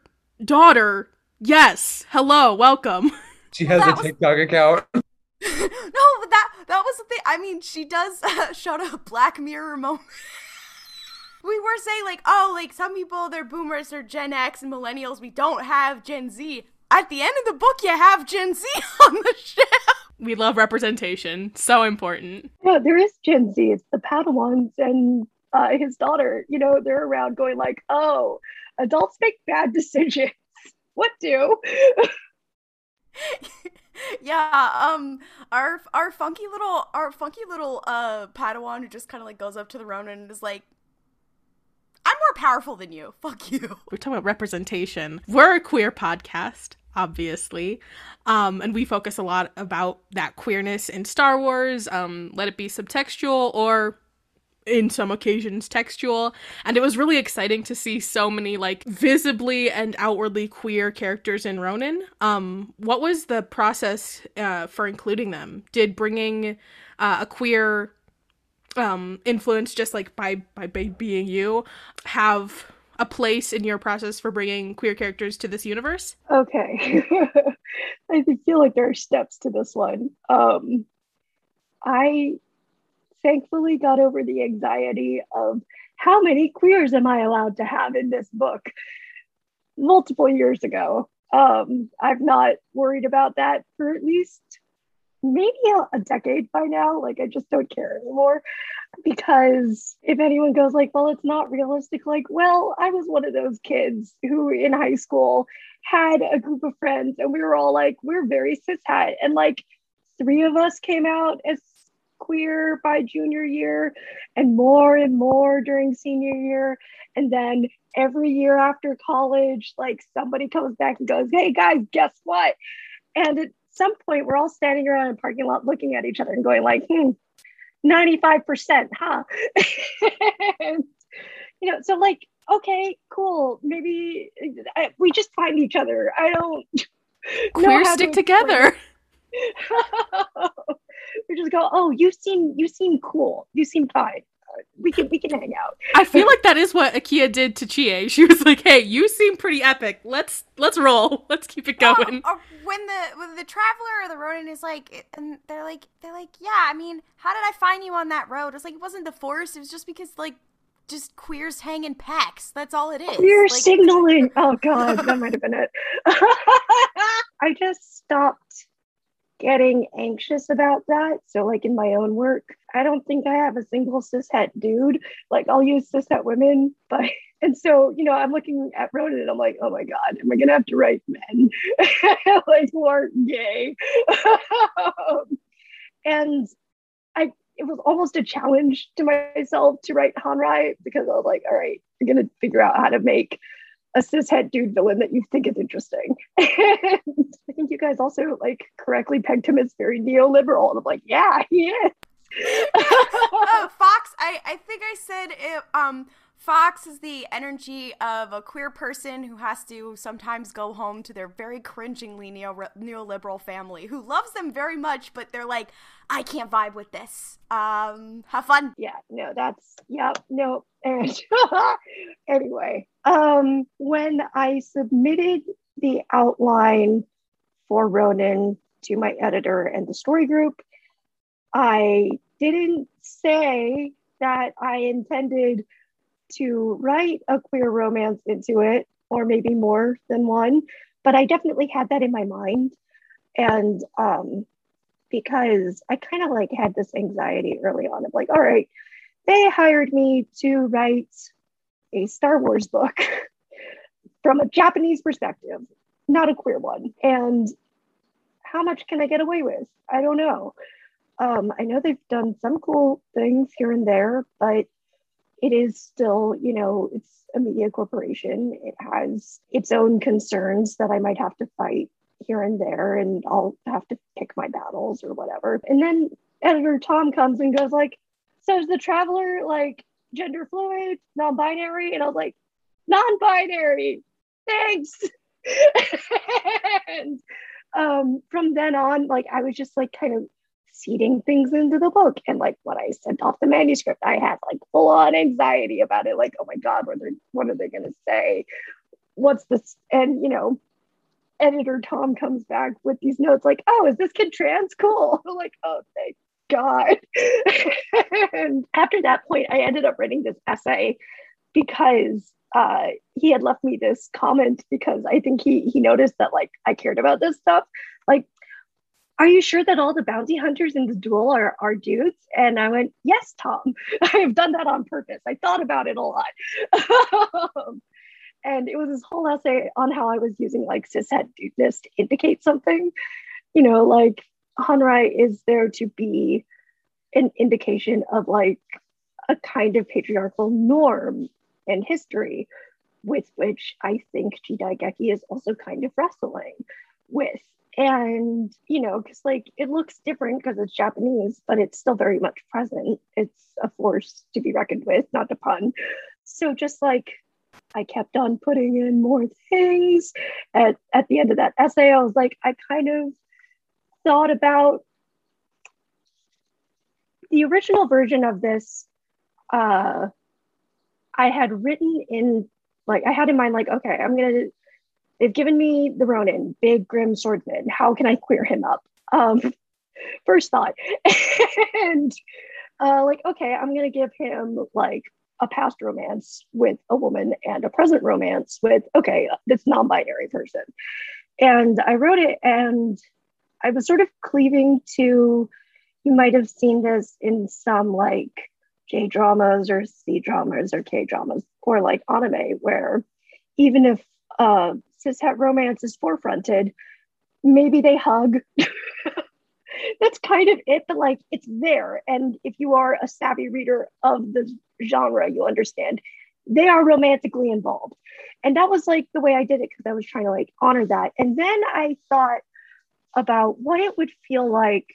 [SPEAKER 3] daughter. Yes, hello, welcome.
[SPEAKER 1] She has well, a TikTok was... account.
[SPEAKER 4] no, but that that was the thing. I mean, she does uh, show a Black Mirror moment we were saying like, oh, like some people they're boomers or Gen X and millennials. We don't have Gen Z. At the end of the book, you have Gen Z on the ship.
[SPEAKER 3] We love representation. So important.
[SPEAKER 5] Yeah, there is Gen Z. It's the Padawans and uh, his daughter. You know, they're around going like, "Oh, adults make bad decisions. What do?"
[SPEAKER 4] yeah, um, our our funky little our funky little uh Padawan who just kind of like goes up to the Ronin and is like, "I'm more powerful than you. Fuck you."
[SPEAKER 3] We're talking about representation. We're a queer podcast obviously. Um, and we focus a lot about that queerness in Star Wars, um, let it be subtextual or in some occasions textual and it was really exciting to see so many like visibly and outwardly queer characters in ronin um what was the process uh, for including them did bringing uh, a queer um influence just like by by being you have a place in your process for bringing queer characters to this universe?
[SPEAKER 5] Okay. I feel like there are steps to this one. Um, I thankfully got over the anxiety of how many queers am I allowed to have in this book multiple years ago. Um, I've not worried about that for at least maybe a, decade by now. Like I just don't care anymore because if anyone goes like, well, it's not realistic, like, well, I was one of those kids who in high school had a group of friends and we were all like, we're very cishet. And like three of us came out as queer by junior year and more and more during senior year. And then every year after college, like somebody comes back and goes, hey guys, guess what? And at some point, we're all standing around in a parking lot looking at each other and going like, hmm, 95%, huh? and, you know, so like, okay, cool. Maybe I, we just find each other. I don't
[SPEAKER 3] queer stick to together.
[SPEAKER 5] we just go, oh, you seem you seem cool. You seem fine. We can we can hang out.
[SPEAKER 3] I feel like that is what Akia did to Chie. She was like, "Hey, you seem pretty epic. Let's let's roll. Let's keep it oh, going."
[SPEAKER 4] Oh, when the when the traveler or the Ronin is like, and they're like, they're like, yeah. I mean, how did I find you on that road? It's like it wasn't the force. It was just because like just queers hang in packs. That's all it is.
[SPEAKER 5] Queer
[SPEAKER 4] like-
[SPEAKER 5] signaling. Oh god, that might have been it. I just stopped getting anxious about that. So, like in my own work, I don't think I have a single cishet dude. Like, I'll use cishet women, but and so you know, I'm looking at Ronin and I'm like, oh my god, am I gonna have to write men like who aren't gay? and I it was almost a challenge to myself to write Hanrai because I was like, all right, I'm gonna figure out how to make a cishet dude villain that you think is interesting. and I think you guys also like correctly pegged him as very neoliberal. And I'm like, yeah, he is.
[SPEAKER 4] uh, Fox, I, I think I said it, um Fox is the energy of a queer person who has to sometimes go home to their very cringingly neo- neoliberal family who loves them very much, but they're like, I can't vibe with this. Um, have fun.
[SPEAKER 5] Yeah, no, that's, yeah, no. And anyway, um, when I submitted the outline for Ronin to my editor and the story group, I didn't say that I intended to write a queer romance into it, or maybe more than one, but I definitely had that in my mind. And um, because I kind of like had this anxiety early on of like, all right, they hired me to write a Star Wars book from a Japanese perspective, not a queer one. And how much can I get away with? I don't know. Um, I know they've done some cool things here and there, but it is still, you know, it's a media corporation. It has its own concerns that I might have to fight here and there, and I'll have to pick my battles or whatever. And then editor Tom comes and goes like, "So is the traveler like gender fluid, non-binary?" And I was like, "Non-binary, thanks." And um, from then on, like I was just like kind of seeding things into the book. And like when I sent off the manuscript, I had like full on anxiety about it. Like, oh my God, what are, what are they going to say? What's this? And, you know, editor Tom comes back with these notes like, oh, is this kid trans? Cool. Like, oh, thank God. and after that point, I ended up writing this essay because uh, he had left me this comment because I think he he noticed that like I cared about this stuff. Like are you sure that all the bounty hunters in the duel are, are dudes? And I went, yes, Tom, I have done that on purpose. I thought about it a lot. and it was this whole essay on how I was using like cishet dudeness to indicate something. You know, like Hanrai is there to be an indication of like a kind of patriarchal norm and history with which I think Jidaigeki is also kind of wrestling with. And, you know, because like it looks different because it's Japanese, but it's still very much present. It's a force to be reckoned with, not a pun. So just like I kept on putting in more things. At, at the end of that essay, I was like, I kind of thought about the original version of this. Uh, I had written in, like, I had in mind, like, okay, I'm to, they've given me the Ronin, big, grim swordsman. How can I queer him up? Um, first thought. and, uh, like, okay, I'm to give him, like, a past romance with a woman and a present romance with okay this non-binary person and i wrote it and i was sort of cleaving to you might have seen this in some like j dramas or c dramas or k dramas or like anime where even if uh cishet romance is forefronted maybe they hug that's kind of it, but like it's there. And if you are a savvy reader of the genre, you understand they are romantically involved. And that was like the way I did it because I was trying to like honor that. And then I thought about what it would feel like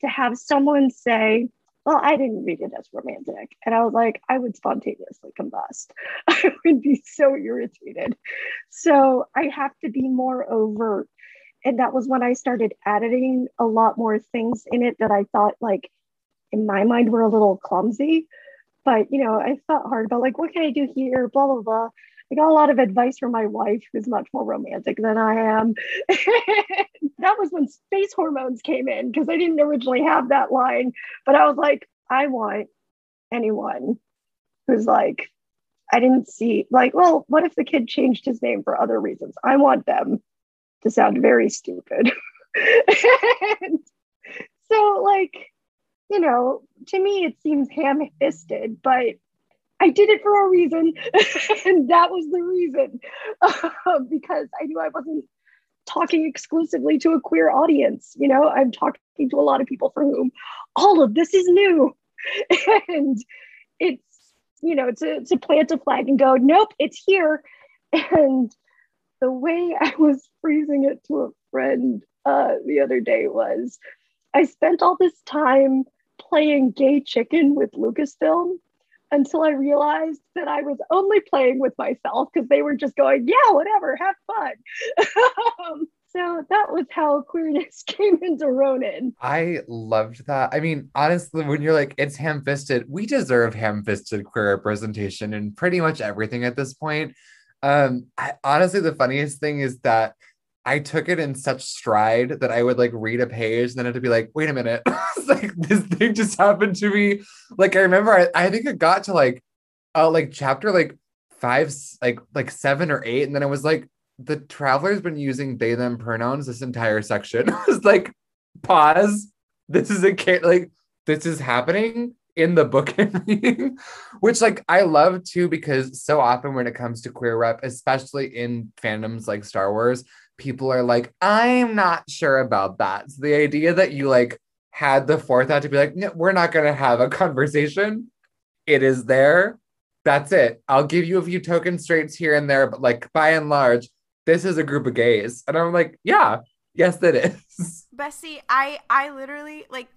[SPEAKER 5] to have someone say, well, I didn't read it as romantic. And I was like, I would spontaneously combust. I would be so irritated. So I have to be more overt and that was when I started adding a lot more things in it that I thought like in my mind were a little clumsy. But you know, I thought hard about like what can I do here, blah blah blah. I got a lot of advice from my wife, who's much more romantic than I am. that was when space hormones came in because I didn't originally have that line. But I was like, I want anyone who's like, I didn't see, like, well, what if the kid changed his name for other reasons? I want them to sound very stupid. so, like, you know, to me, it seems ham fisted, but I did it for a reason. and that was the reason uh, because I knew I wasn't talking exclusively to a queer audience. You know, I'm talking to a lot of people for whom all of this is new. and it's, you know, to, to plant a flag and go, nope, it's here. And the way I was phrasing it to a friend uh, the other day was I spent all this time playing gay chicken with Lucasfilm until I realized that I was only playing with myself because they were just going, yeah, whatever, have fun. um, so that was how queerness came into Ronin.
[SPEAKER 1] I loved that. I mean, honestly, when you're like, it's ham fisted, we deserve ham fisted queer representation in pretty much everything at this point. Um, I, honestly, the funniest thing is that I took it in such stride that I would like read a page and then have to be like, wait a minute, like this thing just happened to me. Like I remember, I, I think it got to like, uh, like chapter like five, like like seven or eight, and then I was like, the traveler's been using they them pronouns this entire section. I was like, pause. This is a kid like this is happening in the book which like I love too, because so often when it comes to queer rep, especially in fandoms like Star Wars, people are like, I'm not sure about that. So the idea that you like had the forethought to be like, no, we're not gonna have a conversation. It is there. That's it. I'll give you a few token straights here and there, but like by and large, this is a group of gays. And I'm like, yeah, yes, it is.
[SPEAKER 4] Bessie, I I literally like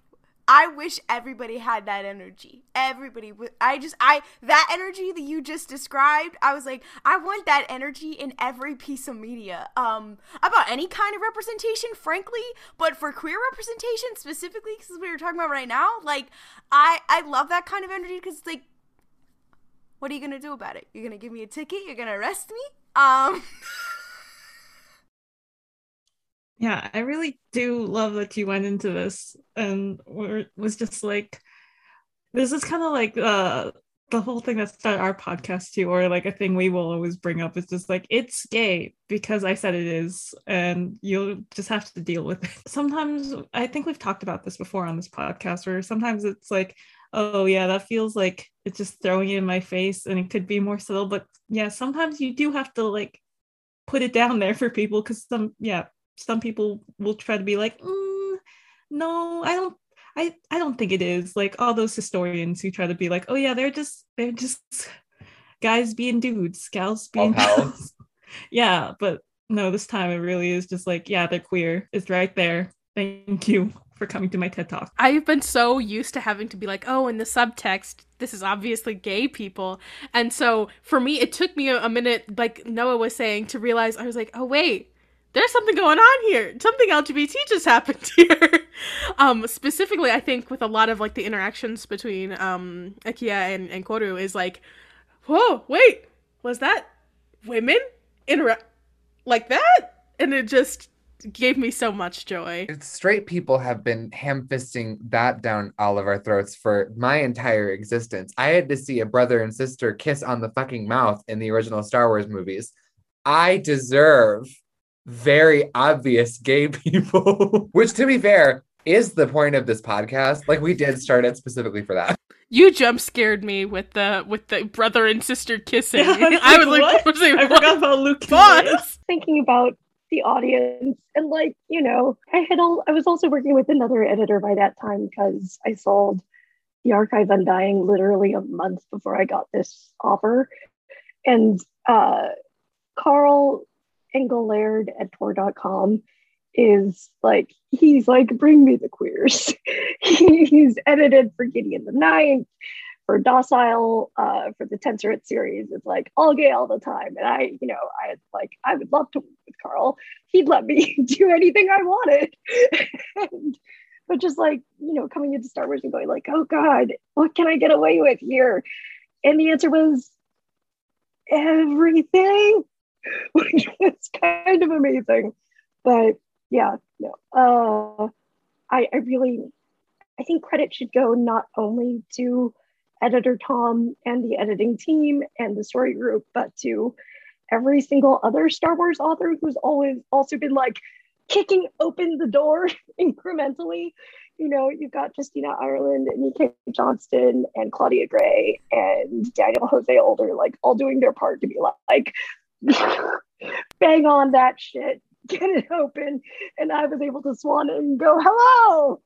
[SPEAKER 4] I wish everybody had that energy. Everybody. I just, I, that energy that you just described, I was like, I want that energy in every piece of media. Um, about any kind of representation, frankly, but for queer representation specifically, because we were talking about right now, like, I, I love that kind of energy because, like, what are you gonna do about it? You're gonna give me a ticket? You're gonna arrest me? Um.
[SPEAKER 6] yeah i really do love that you went into this and was just like this is kind of like uh the whole thing that started our podcast too, or like a thing we will always bring up is just like it's gay because I said it is, and you'll just have to deal with it. Sometimes I think we've talked about this before on this podcast, where sometimes it's like, oh yeah, that feels like it's just throwing it in my face, and it could be more subtle. But yeah, sometimes you do have to like put it down there for people because some yeah, some people will try to be like, mm, no, I don't I I don't think it is like all those historians who try to be like, oh yeah, they're just they're just guys being dudes, gals being gals. yeah, but no, this time it really is just like, yeah, they're queer. It's right there. Thank you for coming to my TED talk.
[SPEAKER 3] I've been so used to having to be like, oh, in the subtext, this is obviously gay people. And so for me, it took me a, a minute, like Noah was saying, to realize I was like, oh, wait, there's something going on here. Something LGBT just happened here. um, specifically, I think with a lot of like the interactions between um Akia and, and Koru is like, whoa, wait, was that women interact like that? And it just gave me so much joy.
[SPEAKER 1] Straight people have been ham fisting that down all of our throats for my entire existence. I had to see a brother and sister kiss on the fucking mouth in the original Star Wars movies. I deserve very obvious gay people, which to be fair is the point of this podcast. Like we did start it specifically for that.
[SPEAKER 3] You jump scared me with the with the brother and sister kissing.
[SPEAKER 6] Yeah, I was, I was like, what? Was like, I forgot about Luke. Pause.
[SPEAKER 5] Thinking about the audience and like you know, I had all I was also working with another editor by that time because I sold the archive Undying literally a month before I got this offer, and uh, Carl Engle-Laird at Tor.com is like he's like bring me the queers. He's edited for gideon the ninth for docile uh, for the Tensorate series. It's like all gay all the time. And i you know i like i would love to work with carl. He'd let me do anything i wanted. And, but just like you know coming into star wars and going like oh god what can i get away with here? And the answer was everything which was kind of amazing. But yeah, no. Uh, I, I really, I think credit should go not only to editor Tom and the editing team and the story group, but to every single other Star Wars author who's always also been like kicking open the door incrementally. You know, you've got Justina Ireland and E.K. Johnston and Claudia Gray and Daniel Jose Older, like all doing their part to be like, bang on that shit, get it open. And I was able to swan in and go, hello,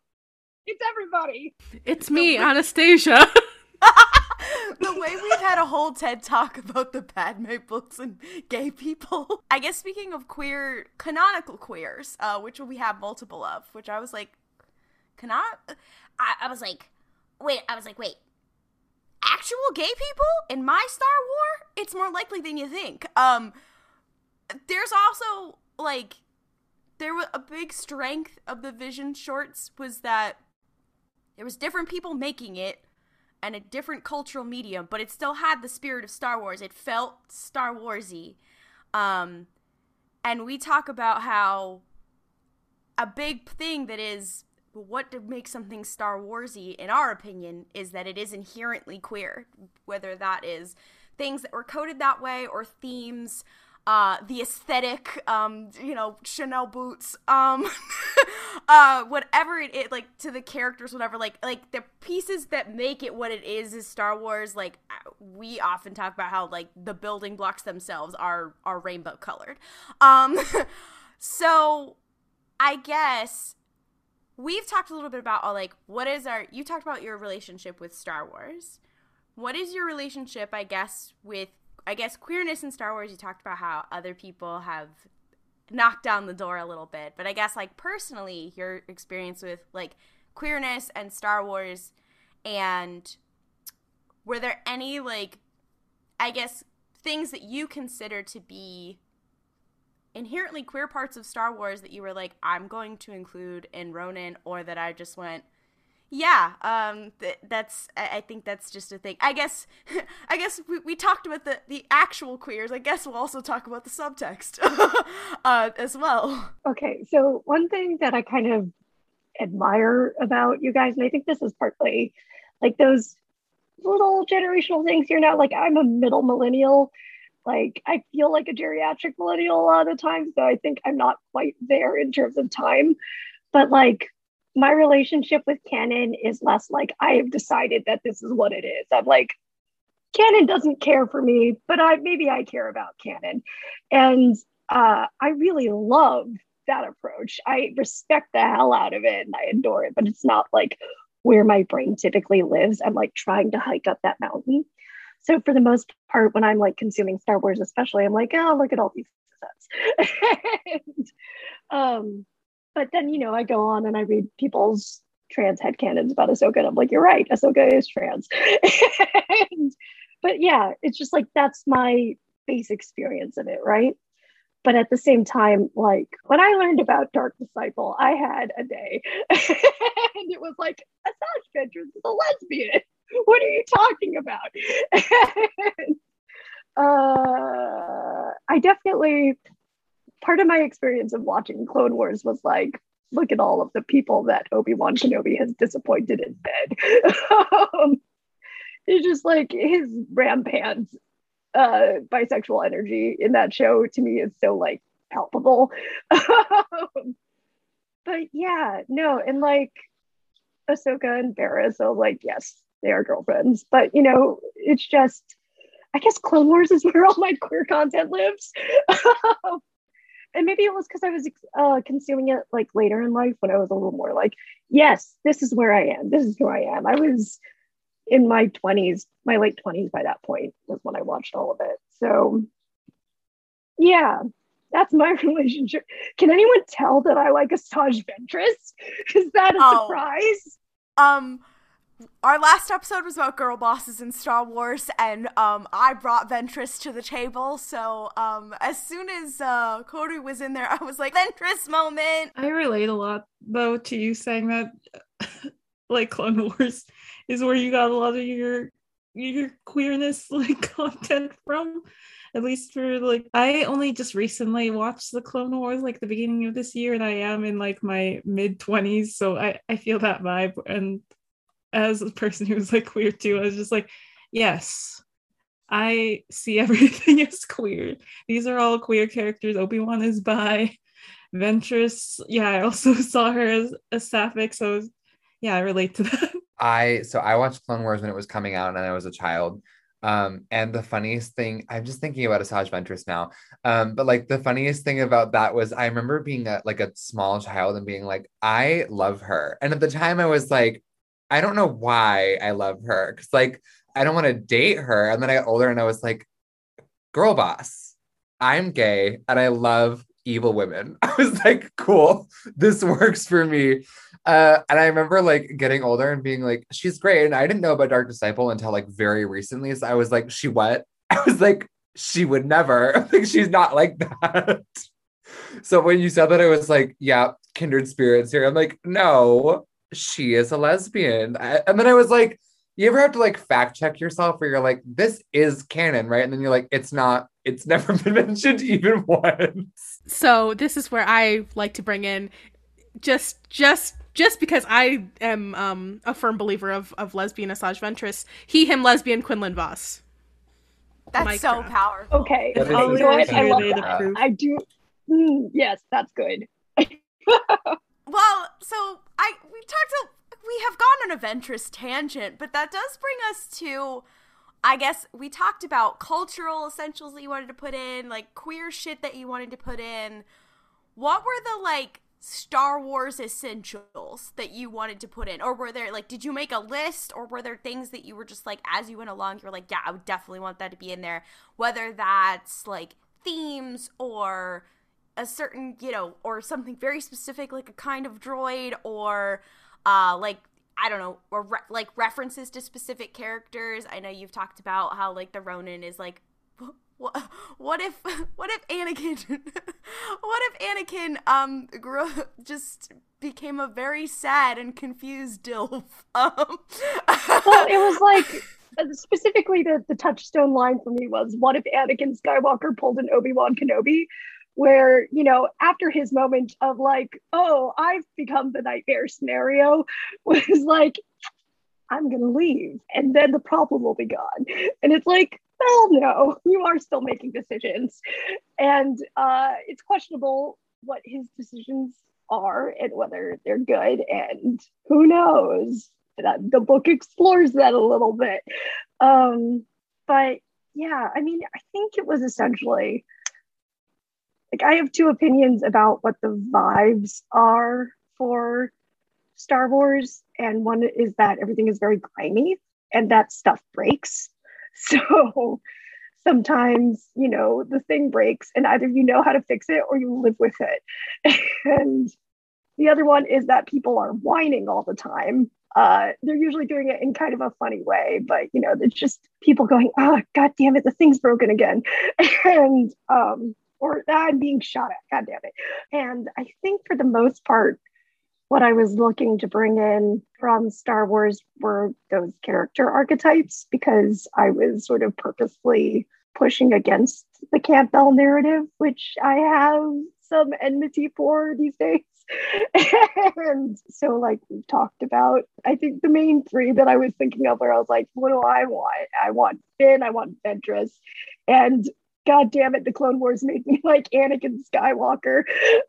[SPEAKER 5] it's everybody.
[SPEAKER 3] It's me, Anastasia.
[SPEAKER 4] the way we've had a whole TED talk about the Padme books and gay people. I guess speaking of queer, canonical queers, uh, which we have multiple of, which I was like, canon. I, I was like, wait, I was like, wait, actual gay people in my Star War, it's more likely than you think. Um, there's also like there was a big strength of the Vision shorts was that there was different people making it and a different cultural medium, but it still had the spirit of Star Wars. It felt Star Warsy. Um, and we talk about how a big thing that is what makes something Star Warsy, in our opinion, is that it is inherently queer, whether that is things that were coded that way or themes. Uh, the aesthetic, um, you know, Chanel boots, um, uh, whatever it, it, like to the characters, whatever, like, like the pieces that make it what it is is Star Wars. Like we often talk about how like the building blocks themselves are are rainbow colored. Um, so I guess we've talked a little bit about all like what is our you talked about your relationship with Star Wars. What is your relationship, I guess, with I guess queerness in Star Wars? You talked about how other people have knocked down the door a little bit, but I guess like personally, your experience with like queerness and Star Wars and were there any like I guess things that you consider to be inherently queer parts of Star Wars that you were like, I'm going to include in Ronin, or that I just went, yeah, um, th- that's. I-, I think that's just a thing. I guess, I guess we, we talked about the the actual queers. I guess we'll also talk about the subtext uh, as well.
[SPEAKER 5] Okay, so one thing that I kind of admire about you guys, and I think this is partly like those little generational things here now. Like I'm a middle millennial. Like I feel like a geriatric millennial a lot of times, so I think I'm not quite there in terms of time. But like my relationship with canon is less like I have decided that this is what it is. I'm like, canon doesn't care for me, but I maybe I care about canon. And uh, I really love that approach. I respect the hell out of it and I adore it, but it's not like where my brain typically lives. I'm like trying to hike up that mountain. So for the most part, when I'm like consuming Star Wars, especially, I'm like, oh, look at all these sets. and, um, but then you know, I go on and I read people's trans headcanons about Ahsoka, and I'm like, you're right, Ahsoka is trans. and, but yeah, it's just like that's my base experience of it, right? But at the same time, like when I learned about Dark Disciple, I had a day. and it was like, Asajj Ventress is a lesbian. What are you talking about? uh, I definitely, part of my experience of watching Clone Wars was like, look at all of the people that Obi-Wan Kenobi has disappointed in bed. um, it's just like his rampant uh, bisexual energy in that show to me is so like palpable. Um, but yeah, no, and like Ahsoka and Barriss, so like yes, they are girlfriends, but you know, it's just I guess Clone Wars is where all my queer content lives. and maybe it was because I was uh, consuming it like later in life when I was a little more like, yes, this is where I am. This is who I am. I was in my 20s, my late 20s by that point was when I watched all of it. So, yeah, that's my relationship. Can anyone tell that I like Asajj Ventress? Is that a oh, surprise?
[SPEAKER 4] Um, our last episode was about girl bosses in Star Wars, and um, I brought Ventress to the table. So um, as soon as uh, Cody was in there, I was like, Ventress moment.
[SPEAKER 6] I relate a lot though to you saying that, like Clone Wars is where you got a lot of your your queerness like content from at least for like I only just recently watched the Clone Wars like the beginning of this year and I am in like my mid 20s so I I feel that vibe and as a person who's like queer too I was just like yes I see everything as queer these are all queer characters Obi-Wan is bi Ventress yeah I also saw her as a sapphic so yeah I relate to that
[SPEAKER 1] I so I watched Clone Wars when it was coming out and I was a child. Um, and the funniest thing, I'm just thinking about Asajj Ventress now. Um, but like the funniest thing about that was I remember being a, like a small child and being like, I love her. And at the time I was like, I don't know why I love her. Cause like I don't want to date her. And then I got older and I was like, girl boss, I'm gay and I love evil women. I was like, cool, this works for me. Uh, and I remember like getting older and being like, she's great. And I didn't know about Dark Disciple until like very recently. So I was like, she what? I was like, she would never. like, she's not like that. so when you said that, I was like, yeah, kindred spirits here. I'm like, no, she is a lesbian. I, and then I was like, you ever have to like fact check yourself where you're like, this is canon, right? And then you're like, it's not, it's never been mentioned even once.
[SPEAKER 3] So this is where I like to bring in just just just because I am um, a firm believer of, of lesbian Asajj Ventress, he, him, lesbian Quinlan Vos.
[SPEAKER 4] That's so powerful.
[SPEAKER 5] Okay. I love that. I do. Mm, yes, that's good.
[SPEAKER 4] well, so I we talked. We have gone on a Ventress tangent, but that does bring us to. I guess we talked about cultural essentials that you wanted to put in, like queer shit that you wanted to put in. What were the like Star Wars essentials that you wanted to put in? Or were there, like, did you make a list? Or were there things that you were just like, as you went along, you were like, yeah, I would definitely want that to be in there? Whether that's like themes or a certain, you know, or something very specific, like a kind of droid, or uh, like, I don't know, or re- like references to specific characters. I know you've talked about how, like, the Ronin is like what, what if what if Anakin what if Anakin um grew, just became a very sad and confused dilf um
[SPEAKER 5] well it was like specifically the the touchstone line for me was what if Anakin Skywalker pulled an Obi-Wan Kenobi where you know after his moment of like oh I've become the nightmare scenario was like I'm going to leave and then the problem will be gone. And it's like, well, no, you are still making decisions. And uh, it's questionable what his decisions are and whether they're good. And who knows? The book explores that a little bit. Um, but yeah, I mean, I think it was essentially like I have two opinions about what the vibes are for Star Wars. And one is that everything is very grimy and that stuff breaks. So sometimes, you know, the thing breaks and either you know how to fix it or you live with it. and the other one is that people are whining all the time. Uh, they're usually doing it in kind of a funny way, but you know, it's just people going, "Oh, god damn it, the thing's broken again," and um, or ah, I'm being shot at, god damn it. And I think for the most part, what I was looking to bring in from Star Wars were those character archetypes because I was sort of purposely pushing against the Campbell narrative, which I have some enmity for these days. and so, like we've talked about, I think the main three that I was thinking of where I was like, what do I want? I want Finn, I want Ventress, and God damn it, the Clone Wars made me like Anakin Skywalker.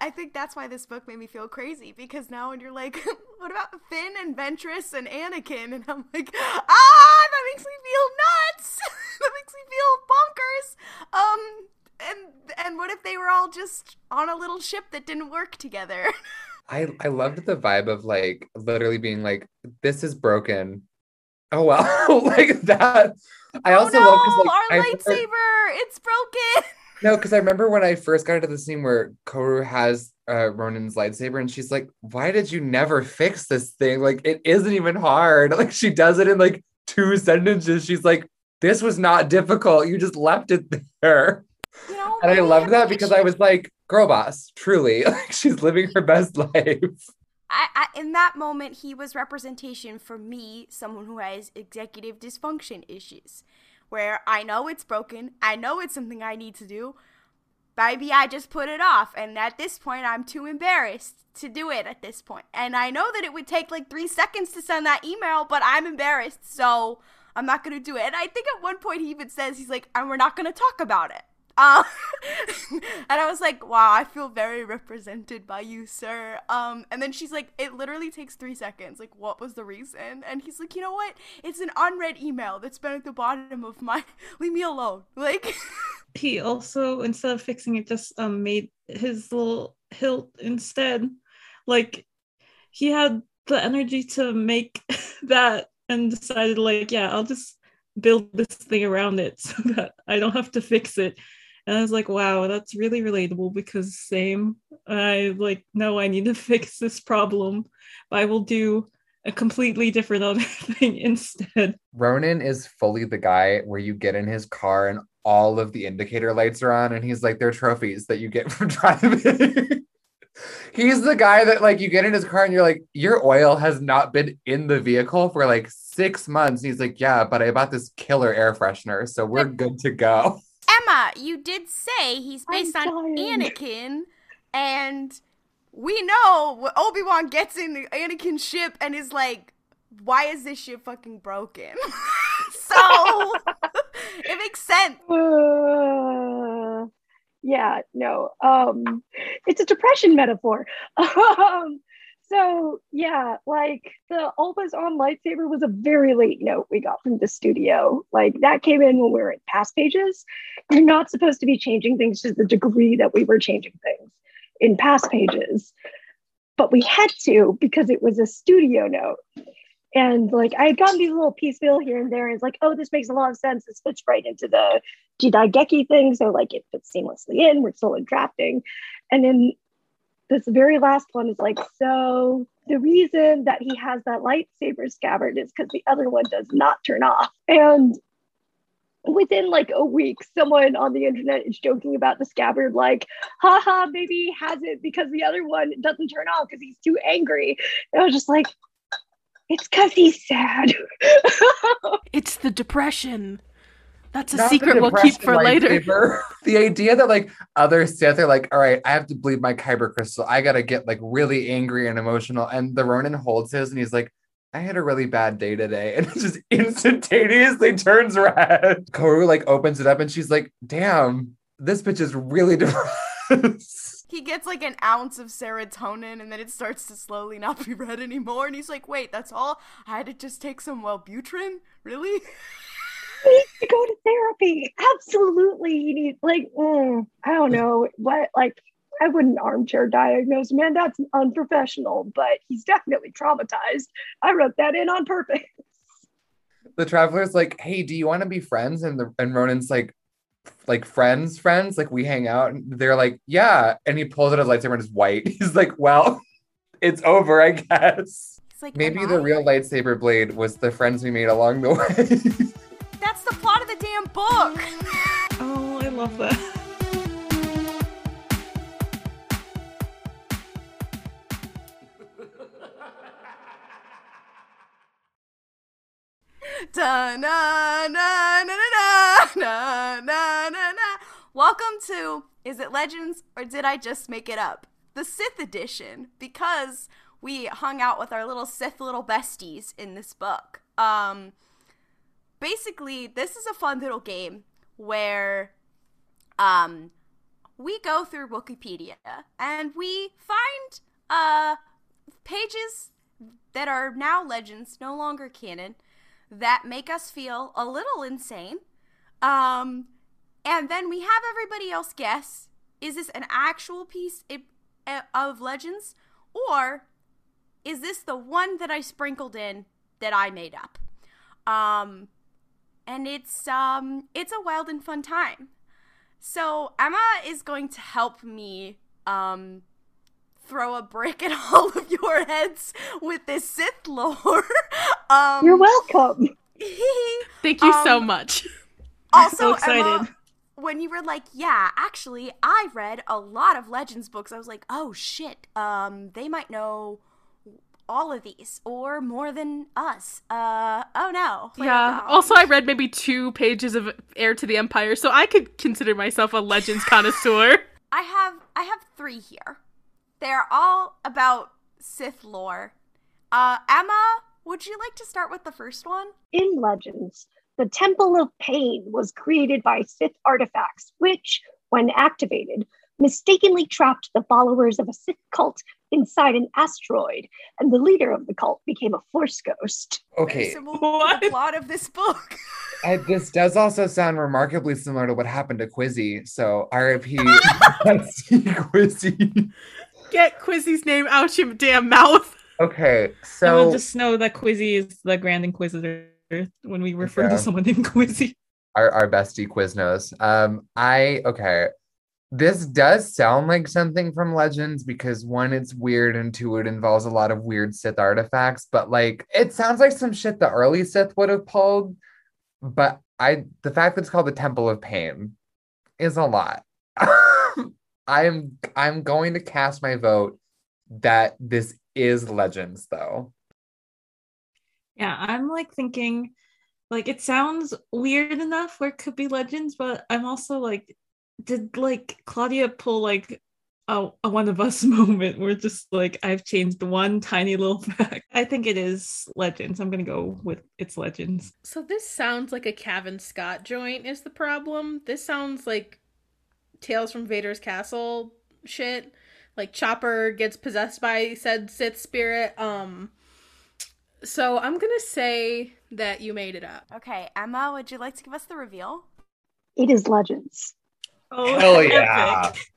[SPEAKER 4] I think that's why this book made me feel crazy because now when you're like, what about Finn and Ventress and Anakin? And I'm like, ah, that makes me feel nuts. that makes me feel bonkers. Um, and and what if they were all just on a little ship that didn't work together?
[SPEAKER 1] I I loved the vibe of like literally being like, this is broken. Oh well, like that I also
[SPEAKER 4] oh no,
[SPEAKER 1] love like,
[SPEAKER 4] our lightsaber, it's broken.
[SPEAKER 1] No, because I remember when I first got into the scene where Koru has uh, Ronin's lightsaber, and she's like, "Why did you never fix this thing? Like, it isn't even hard. Like, she does it in like two sentences. She's like, "This was not difficult. You just left it there."
[SPEAKER 4] You know,
[SPEAKER 1] and I loved that because I was like, "Girl, boss, truly, like she's living her best life."
[SPEAKER 4] I, I, in that moment, he was representation for me, someone who has executive dysfunction issues, where I know it's broken, I know it's something I need to do, maybe I just put it off, and at this point, I'm too embarrassed to do it at this. And I know that it would take like three seconds to send that email, but I'm embarrassed, so I'm not gonna do it. And I think at one point he even says he's like, and we're not gonna talk about it. Um, and I was like, wow, I feel very represented by you, sir. Um, and then she's like, it literally takes three seconds. Like, what was the reason? And he's like, you know what? It's an unread email that's been at the bottom of my. Leave me alone. Like.
[SPEAKER 6] he also, instead of fixing it, just um made his little hilt instead. Like, he had the energy to make that and decided, like, yeah, I'll just build this thing around it so that I don't have to fix it and I was like, wow, that's really relatable because same. I like, no, I need to fix this problem, but I will do a completely different other thing instead.
[SPEAKER 1] Ronin is fully the guy where you get in his car and all of the indicator lights are on, and he's like, they're trophies that you get from driving. he's the guy that like you get in his car and you're like, your oil has not been in the vehicle for like six months. And he's like, yeah, but I bought this killer air freshener, so we're good to go.
[SPEAKER 4] Emma, you did say he's based on Anakin, and we know Obi Wan gets in Anakin's ship and is like, "Why is this ship fucking broken?" so it makes sense.
[SPEAKER 5] Uh, yeah, no, um, it's a depression metaphor. um, so yeah, like the always on lightsaber was a very late note we got from the studio. Like that came in when we were at past pages. You're not supposed to be changing things to the degree that we were changing things in past pages. But we had to because it was a studio note. And like I had gotten these little piecemeal here and there, and it's like, oh, this makes a lot of sense. This fits right into the Jidaigeki thing. So like it fits seamlessly in. We're still in drafting. And then this very last one is like, so the reason that he has that lightsaber scabbard is because the other one does not turn off. And within like a week, someone on the internet is joking about the scabbard, like, haha, maybe he has it because the other one doesn't turn off because he's too angry. And I was just like, it's because he's sad.
[SPEAKER 3] it's the depression. That's a Not secret we'll keep for later.
[SPEAKER 1] the idea that like other Sith are like, all right, I have to bleed my kyber crystal. I gotta get like really angry and emotional. And the Ronin holds his and he's like, I had a really bad day today. And it just instantaneously turns red. Koru like opens it up and she's like, damn, this bitch is really depressed.
[SPEAKER 4] He gets like an ounce of serotonin and then it starts to slowly not be red anymore. And he's like, wait, that's all? I had to just take some Wellbutrin? Really?
[SPEAKER 5] He needs to go to therapy. Absolutely. He needs, like, mm, I don't know what, like, I wouldn't armchair diagnose man. That's unprofessional, but he's definitely traumatized. I wrote that in on purpose.
[SPEAKER 1] The traveler's like, hey, do you want to be friends? And the and Ronin's like, like friends, friends, like we hang out. And they're like, yeah. And he pulls out his lightsaber and it's white. He's like, well, it's over, I guess.
[SPEAKER 4] Like,
[SPEAKER 1] Maybe the real lightsaber blade was the friends we made along the way.
[SPEAKER 4] That's the plot of the damn book.
[SPEAKER 6] Oh, I love that.
[SPEAKER 4] Da na na na na na na na na na. Welcome to Is It Legends or Did I Just Make It Up? The Sith edition, because we hung out with our little Sith little besties in this book. Um basically this is a fun little game where um we go through Wikipedia and we find uh pages that are now legends, no longer canon, that make us feel a little insane. Um, and then we have everybody else guess is this an actual piece of legends or is this the one that I sprinkled in that I made up? Um, and it's um it's a wild and fun time. So Emma is going to help me um throw a brick at all of your heads with this Sith lore. um
[SPEAKER 5] You're welcome.
[SPEAKER 3] Thank you so
[SPEAKER 4] Um,
[SPEAKER 3] much.
[SPEAKER 4] also,
[SPEAKER 6] so excited.
[SPEAKER 4] Emma, when you were like, "Yeah, actually, I read a lot of Legends books," I was like, "Oh shit, um, they might know all of these or more than us." Uh, oh no. Playing
[SPEAKER 3] Yeah.
[SPEAKER 4] around.
[SPEAKER 3] Also, I read maybe two pages of Heir to the Empire, so I could consider myself a Legends connoisseur.
[SPEAKER 4] I have I have three here. They're all about Sith lore. Uh, Emma, would you like to start with the first one?
[SPEAKER 5] In Legends, the Temple of Pain was created by Sith artifacts, which, when activated, mistakenly trapped the followers of a Sith cult inside an asteroid, and the leader of the cult became a Force ghost.
[SPEAKER 1] okay.
[SPEAKER 4] Similar to
[SPEAKER 3] What?
[SPEAKER 4] the plot of this book.
[SPEAKER 1] I, this does also sound remarkably similar to what happened to Quizzy. So RIP Quizzy.
[SPEAKER 3] Get Quizzy's name out your damn mouth.
[SPEAKER 1] Okay,
[SPEAKER 6] So
[SPEAKER 1] so
[SPEAKER 6] just know that Quizzy is the Grand Inquisitor when we refer
[SPEAKER 1] Yeah.
[SPEAKER 6] to someone named Quizzy.
[SPEAKER 1] our, our bestie Quiznos. Um, I okay. This does sound like something from Legends because one, it's weird, and two, it involves a lot of weird Sith artifacts. But like, it sounds like some shit the early Sith would have pulled. But I, the fact that it's called the Temple of Pain, is a lot. I'm I'm going to cast my vote that this is Legends, though.
[SPEAKER 6] Yeah, I'm like thinking, like it sounds weird enough where it could be legends, but I'm also like, did like Claudia pull like a, a one of us moment where just like I've changed one tiny little fact? I think it is legends. I'm gonna go with it's legends.
[SPEAKER 3] So this sounds like a Cavan Scott joint is the problem. This sounds like Tales from Vader's Castle shit. Like Chopper gets possessed by said Sith spirit. Um so I'm gonna say that you made it up.
[SPEAKER 4] Okay, Emma, would you like to give us the reveal?
[SPEAKER 5] It is Legends.
[SPEAKER 6] Oh,
[SPEAKER 1] Hell yeah.
[SPEAKER 6] epic.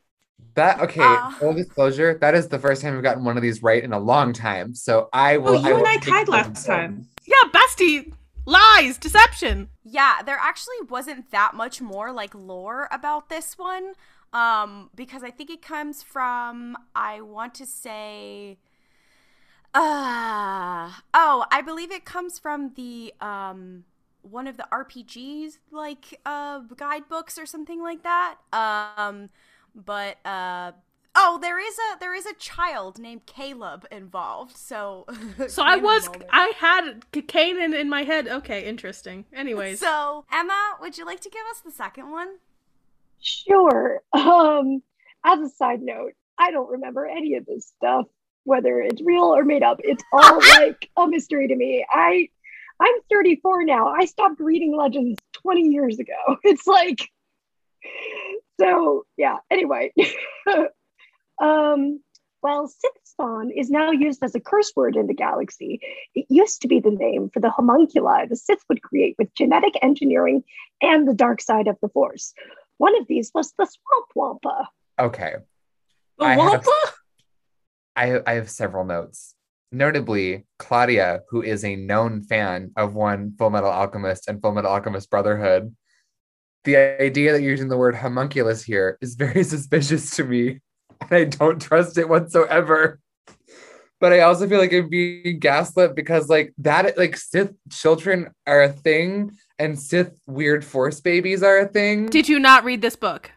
[SPEAKER 1] That okay,
[SPEAKER 4] Uh.
[SPEAKER 1] full disclosure, that is the first time we've gotten one of these right in a long time. So I
[SPEAKER 6] Oh,
[SPEAKER 1] will.
[SPEAKER 6] you
[SPEAKER 1] will
[SPEAKER 6] and I tied last
[SPEAKER 1] vote.
[SPEAKER 6] time.
[SPEAKER 3] Yeah, bestie lies, deception.
[SPEAKER 4] Yeah, there actually wasn't that much more like lore about this one. Um, because I think it comes from I want to say uh oh, I believe it comes from the um one of the RPGs like uh guidebooks or something like that. Um but uh oh, there is a there is a child named Caleb involved. So
[SPEAKER 3] So I was. I had Kanan in my head. Okay, interesting. Anyways.
[SPEAKER 4] So, Emma, would you like to give us the second one?
[SPEAKER 5] Sure. Um, as a side note, I don't remember any of this stuff. whether it's real or made up. It's all like a mystery to me. I I'm 34 now. I stopped reading legends 20 years ago. It's like so yeah. Anyway, um, while Sith spawn is now used as a curse word in the galaxy, it used to be the name for the homunculi the Sith would create with genetic engineering and the dark side of the Force. One of these was the Swamp Wampa.
[SPEAKER 1] Okay.
[SPEAKER 6] The
[SPEAKER 1] I have-
[SPEAKER 6] Wampa?
[SPEAKER 1] I I have several notes. Notably, Claudia, who is a known fan of one Full Metal Alchemist and Full Metal Alchemist Brotherhood, the idea that you're using the word homunculus here is very suspicious to me, and I don't trust it whatsoever. But I also feel like I'm being gaslit because, like that, like Sith children are a thing, and Sith weird Force babies are a thing.
[SPEAKER 3] Did you not read this book?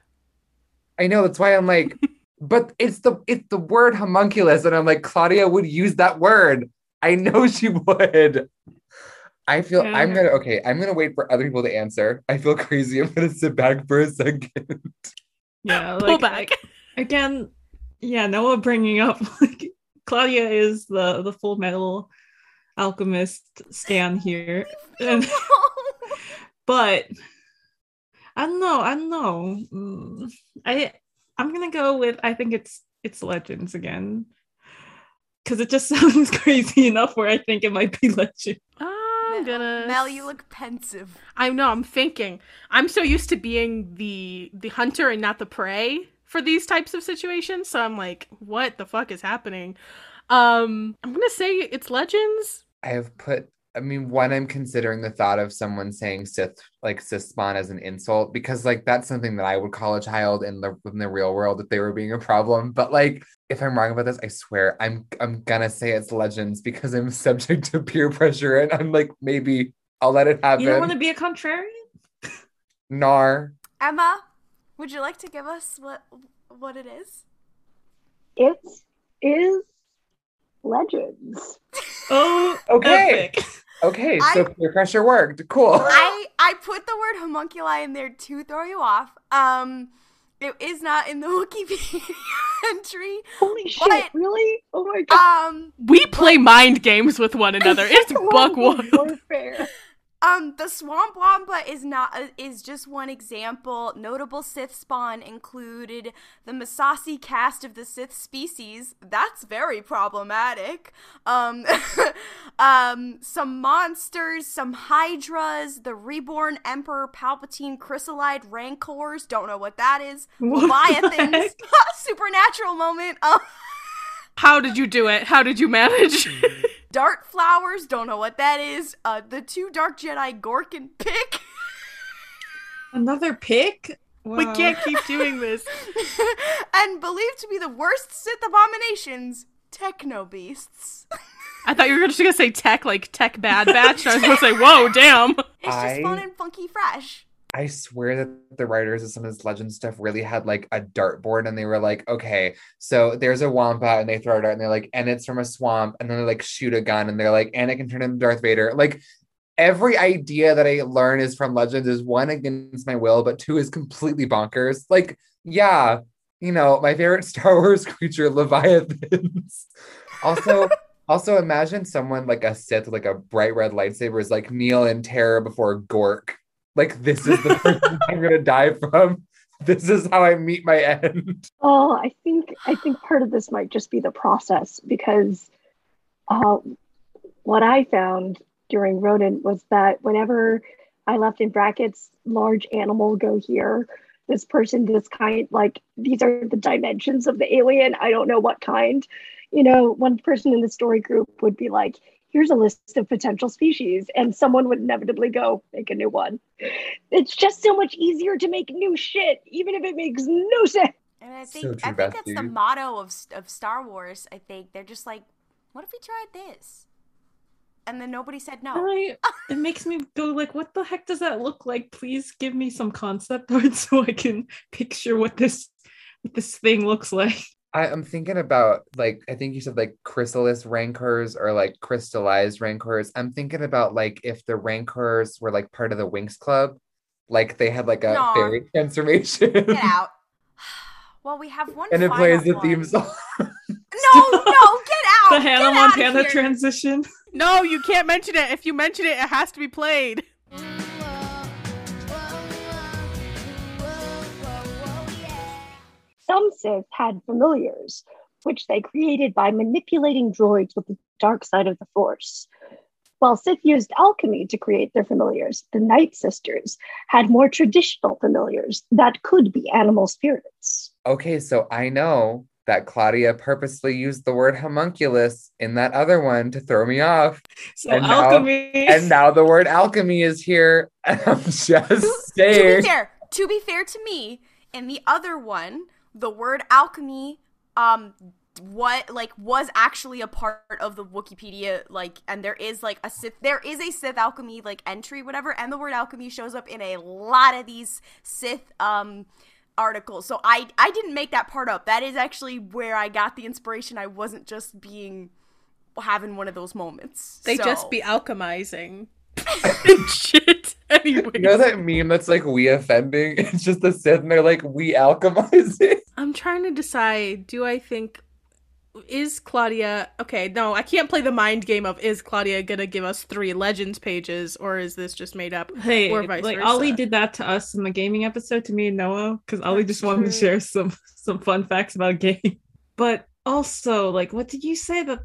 [SPEAKER 1] I know that's why I'm like, but it's the it's the word homunculus, and I'm like, Claudia would use that word. I know she would. I feel I'm gonna okay. I'm gonna wait for other people to answer. I feel crazy. I'm gonna sit back for a second.
[SPEAKER 6] Yeah,
[SPEAKER 3] Pull
[SPEAKER 6] like
[SPEAKER 3] back.
[SPEAKER 6] again, yeah, Noah bringing up like Claudia is the the full metal alchemist stan here. And- but I don't know, I don't know. Mm, I I'm gonna go with I think it's it's legends again. Cause it just sounds crazy enough where I think it might be legend.
[SPEAKER 3] I'm gonna.
[SPEAKER 4] Mel, you look pensive.
[SPEAKER 3] I know. I'm thinking. I'm so used to being the the hunter and not the prey for these types of situations. So I'm like, what the fuck is happening? Um, I'm gonna say it's legends.
[SPEAKER 1] I have put. I mean, one, I'm considering the thought of someone saying Sith, like Sith spawn, as an insult because, like, that's something that I would call a child in the in the real world if they were being a problem. But like, if I'm wrong about this, I swear I'm I'm gonna say it's legends because I'm subject to peer pressure, and I'm like, maybe I'll let it happen.
[SPEAKER 6] You don't want to be a contrarian?
[SPEAKER 1] Nar.
[SPEAKER 4] Emma, would you like to give us what what it is?
[SPEAKER 5] It is legends.
[SPEAKER 6] Oh,
[SPEAKER 1] Okay.
[SPEAKER 6] Epic.
[SPEAKER 1] Okay, so
[SPEAKER 4] I-
[SPEAKER 1] peer pressure worked. Cool.
[SPEAKER 4] I I put the word homunculi in there to throw you off. Um, it is not in the Wikipedia entry.
[SPEAKER 5] Holy shit!
[SPEAKER 4] What?
[SPEAKER 5] Really? Oh my god!
[SPEAKER 4] Um,
[SPEAKER 3] We play mind games with one another. It's buck
[SPEAKER 5] Global
[SPEAKER 3] wild.
[SPEAKER 5] warfare.
[SPEAKER 4] Um, the Swamp Wampa is not uh, is just one example. Notable Sith spawn included the Massassi caste of the Sith species. That's very problematic. Um, um, some monsters, some Hydras, the reborn Emperor Palpatine chrysalide rancors. Don't know what that is.
[SPEAKER 6] What the
[SPEAKER 4] Leviathans. Supernatural moment. Um,
[SPEAKER 3] How did you do it? How did you manage?
[SPEAKER 4] Dart flowers. Don't know what that is. Uh, the two Dark Jedi Gorc and Pic.
[SPEAKER 6] Another pick?
[SPEAKER 3] we can't keep doing this.
[SPEAKER 4] and believed to be the worst Sith abominations, techno beasts.
[SPEAKER 3] I thought you were just gonna say tech, like tech bad batch. I was gonna say, whoa, damn.
[SPEAKER 4] It's just fun and funky fresh.
[SPEAKER 1] I swear that the writers of some of this legend stuff really had like a dartboard and they were like, okay, so there's a wampa and they throw it out and they're like, and it's from a swamp, and then they like shoot a gun and they're like, and it can turn into Darth Vader. Like every idea that I learn is from legends is one against my will, but two is completely bonkers. Like, yeah, you know, my favorite Star Wars creature, Leviathans. also, also imagine someone like a Sith like a bright red lightsaber is like kneel in terror before Gorc. Like this is the person I'm gonna die from. This is how I meet my end.
[SPEAKER 5] Oh, I think I think part of this might just be the process because uh, what I found during Rodent was that whenever I left in brackets large animal go here, this person, this kind, like these are the dimensions of the alien. I don't know what kind. You know, one person in the story group would be like, here's a list of potential species, and someone would inevitably go make a new one. It's just so much easier to make new shit, even if it makes no sense.
[SPEAKER 4] And I
[SPEAKER 1] So
[SPEAKER 4] think
[SPEAKER 1] true,
[SPEAKER 4] I think that's the motto of of Star Wars. I think they're just like, what if we tried this? And then nobody said no.
[SPEAKER 6] I, it makes me go like, what the heck does that look like? Please give me some concept art so I can picture what this what this thing looks like.
[SPEAKER 1] I, I'm thinking about like I think you said like chrysalis rancors or like crystallized rancors. I'm thinking about like if the rancors were like part of the Winx Club, like they had like a
[SPEAKER 4] Nah.
[SPEAKER 1] fairy transformation.
[SPEAKER 4] Get out. Well, we have one.
[SPEAKER 1] and it
[SPEAKER 4] final
[SPEAKER 1] plays the
[SPEAKER 4] one.
[SPEAKER 1] theme song.
[SPEAKER 4] No, no, get out!
[SPEAKER 6] the Hannah
[SPEAKER 4] get
[SPEAKER 6] Montana transition.
[SPEAKER 3] No, you can't mention it. If you mention it, it has to be played.
[SPEAKER 5] Some Sith had familiars, which they created by manipulating droids with the dark side of the Force. While Sith used alchemy to create their familiars, the Night Sisters had more traditional familiars that could be animal spirits.
[SPEAKER 1] Okay, so I know that Claudia purposely used the word homunculus in that other one to throw me off.
[SPEAKER 6] So
[SPEAKER 1] And now-
[SPEAKER 6] alchemy.
[SPEAKER 1] And now the word alchemy is here. I'm just
[SPEAKER 4] to be fair, to be fair to me, in the other one, the word alchemy, um, what like was actually a part of the Wikipedia, like, and there is like a Sith, there is a Sith alchemy like entry, whatever, and the word alchemy shows up in a lot of these Sith um articles. So I I didn't make that part up. That is actually where I got the inspiration. I wasn't just being having one of those moments.
[SPEAKER 3] They
[SPEAKER 4] So-
[SPEAKER 3] just be alchemizing and shit. Anyway,
[SPEAKER 1] You know that meme that's like we offending? It's just the Sith and they're like we alchemizing.
[SPEAKER 3] I'm trying to decide. Do I think is Claudia okay? No, I can't play the mind game of is Claudia gonna give us three legends pages or is this just made up?
[SPEAKER 6] Hey,
[SPEAKER 3] Or vice
[SPEAKER 6] like
[SPEAKER 3] versa.
[SPEAKER 6] Ollie did that to us in the gaming episode to me and Noah because Ollie
[SPEAKER 3] That's
[SPEAKER 6] just wanted to share some some fun facts about game. But also, like, what did you say that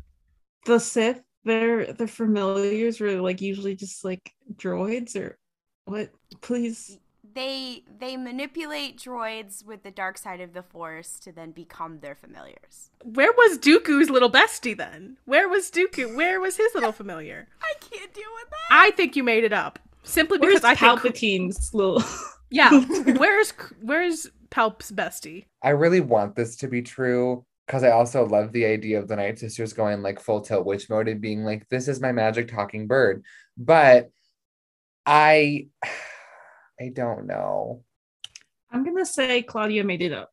[SPEAKER 6] the Sith their their familiars were like usually just like droids or what? Please.
[SPEAKER 4] they they manipulate droids with the dark side of the force to then become their familiars.
[SPEAKER 3] Where was Dooku's little bestie then? Where was Dooku? Where was his little familiar?
[SPEAKER 4] I can't deal with that.
[SPEAKER 3] I think you made it up simply
[SPEAKER 6] Where's
[SPEAKER 3] because I think
[SPEAKER 6] Palpatine's little?
[SPEAKER 3] yeah. Where's where's Palp's bestie?
[SPEAKER 1] I really want this to be true because I also love the idea of the Night Sisters going like full tilt witch mode and being like, this is my magic talking bird. But I I don't know.
[SPEAKER 6] I'm gonna say Claudia made it up.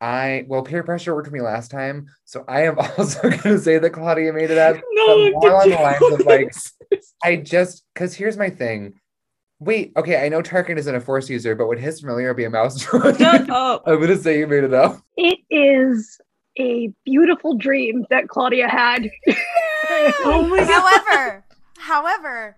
[SPEAKER 1] I well peer pressure worked for me last time, so I am also gonna say that Claudia made it up.
[SPEAKER 6] No,
[SPEAKER 1] but more on the lines of like I just because here's my thing. Wait, okay, I know Tarkin isn't a force user, but would his familiar be a mouse droid?
[SPEAKER 6] Shut up.
[SPEAKER 1] I'm gonna say you made it up.
[SPEAKER 5] It is a beautiful dream that Claudia had.
[SPEAKER 6] Oh my god.
[SPEAKER 4] however, however,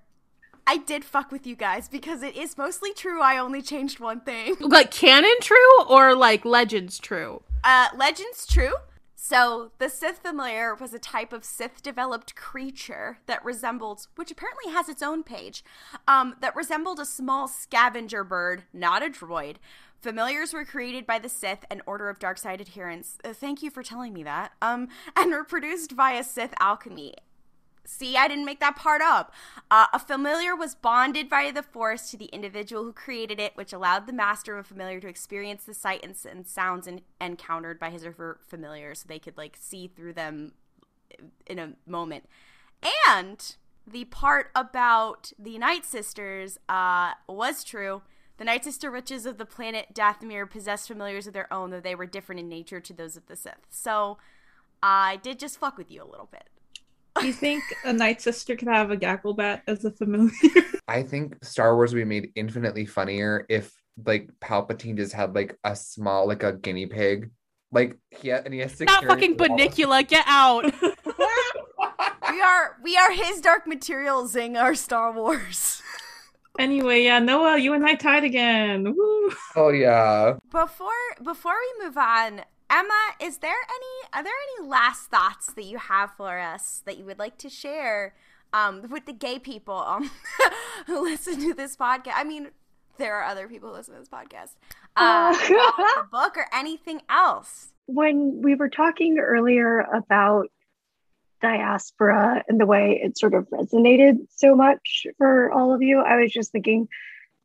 [SPEAKER 4] I did fuck with you guys because it is mostly true. I only changed one thing.
[SPEAKER 3] Like canon true or like legends true?
[SPEAKER 4] Uh, legends true. So the Sith familiar was a type of Sith developed creature that resembled, which apparently has its own page, um, that resembled a small scavenger bird, not a droid. Familiars were created by the Sith and Order of Dark Side adherents. Uh, thank you for telling me that. Um, and were produced via Sith alchemy. See, I didn't make that part up. Uh, a familiar was bonded via the Force to the individual who created it, which allowed the master of a familiar to experience the sight and, and sounds en- encountered by his or her familiar, so they could like see through them in a moment. And the part about the Night Sisters uh, was true. The Night Sister witches of the planet Dathomir possessed familiars of their own, though they were different in nature to those of the Sith. So I did just fuck with you a little bit.
[SPEAKER 6] Do you think a Night Sister could have a Gacklebat as a familiar?
[SPEAKER 1] I think Star Wars would be made infinitely funnier if like Palpatine just had like a small like a guinea pig. Like he had, and he has to
[SPEAKER 3] Not
[SPEAKER 1] carry
[SPEAKER 3] fucking
[SPEAKER 1] it.
[SPEAKER 3] Benicula, get out.
[SPEAKER 4] We are we are his dark materials in our Star Wars.
[SPEAKER 6] anyway, yeah, Noah, you and I tied again. Woo.
[SPEAKER 1] Oh yeah.
[SPEAKER 4] Before before we move on, Emma, is there any are there any last thoughts that you have for us that you would like to share um, with the gay people um, who listen to this podcast? I mean, there are other people who listen to this podcast. Uh, the book or anything else?
[SPEAKER 5] when we were talking earlier about diaspora and the way it sort of resonated so much for all of you, I was just thinking,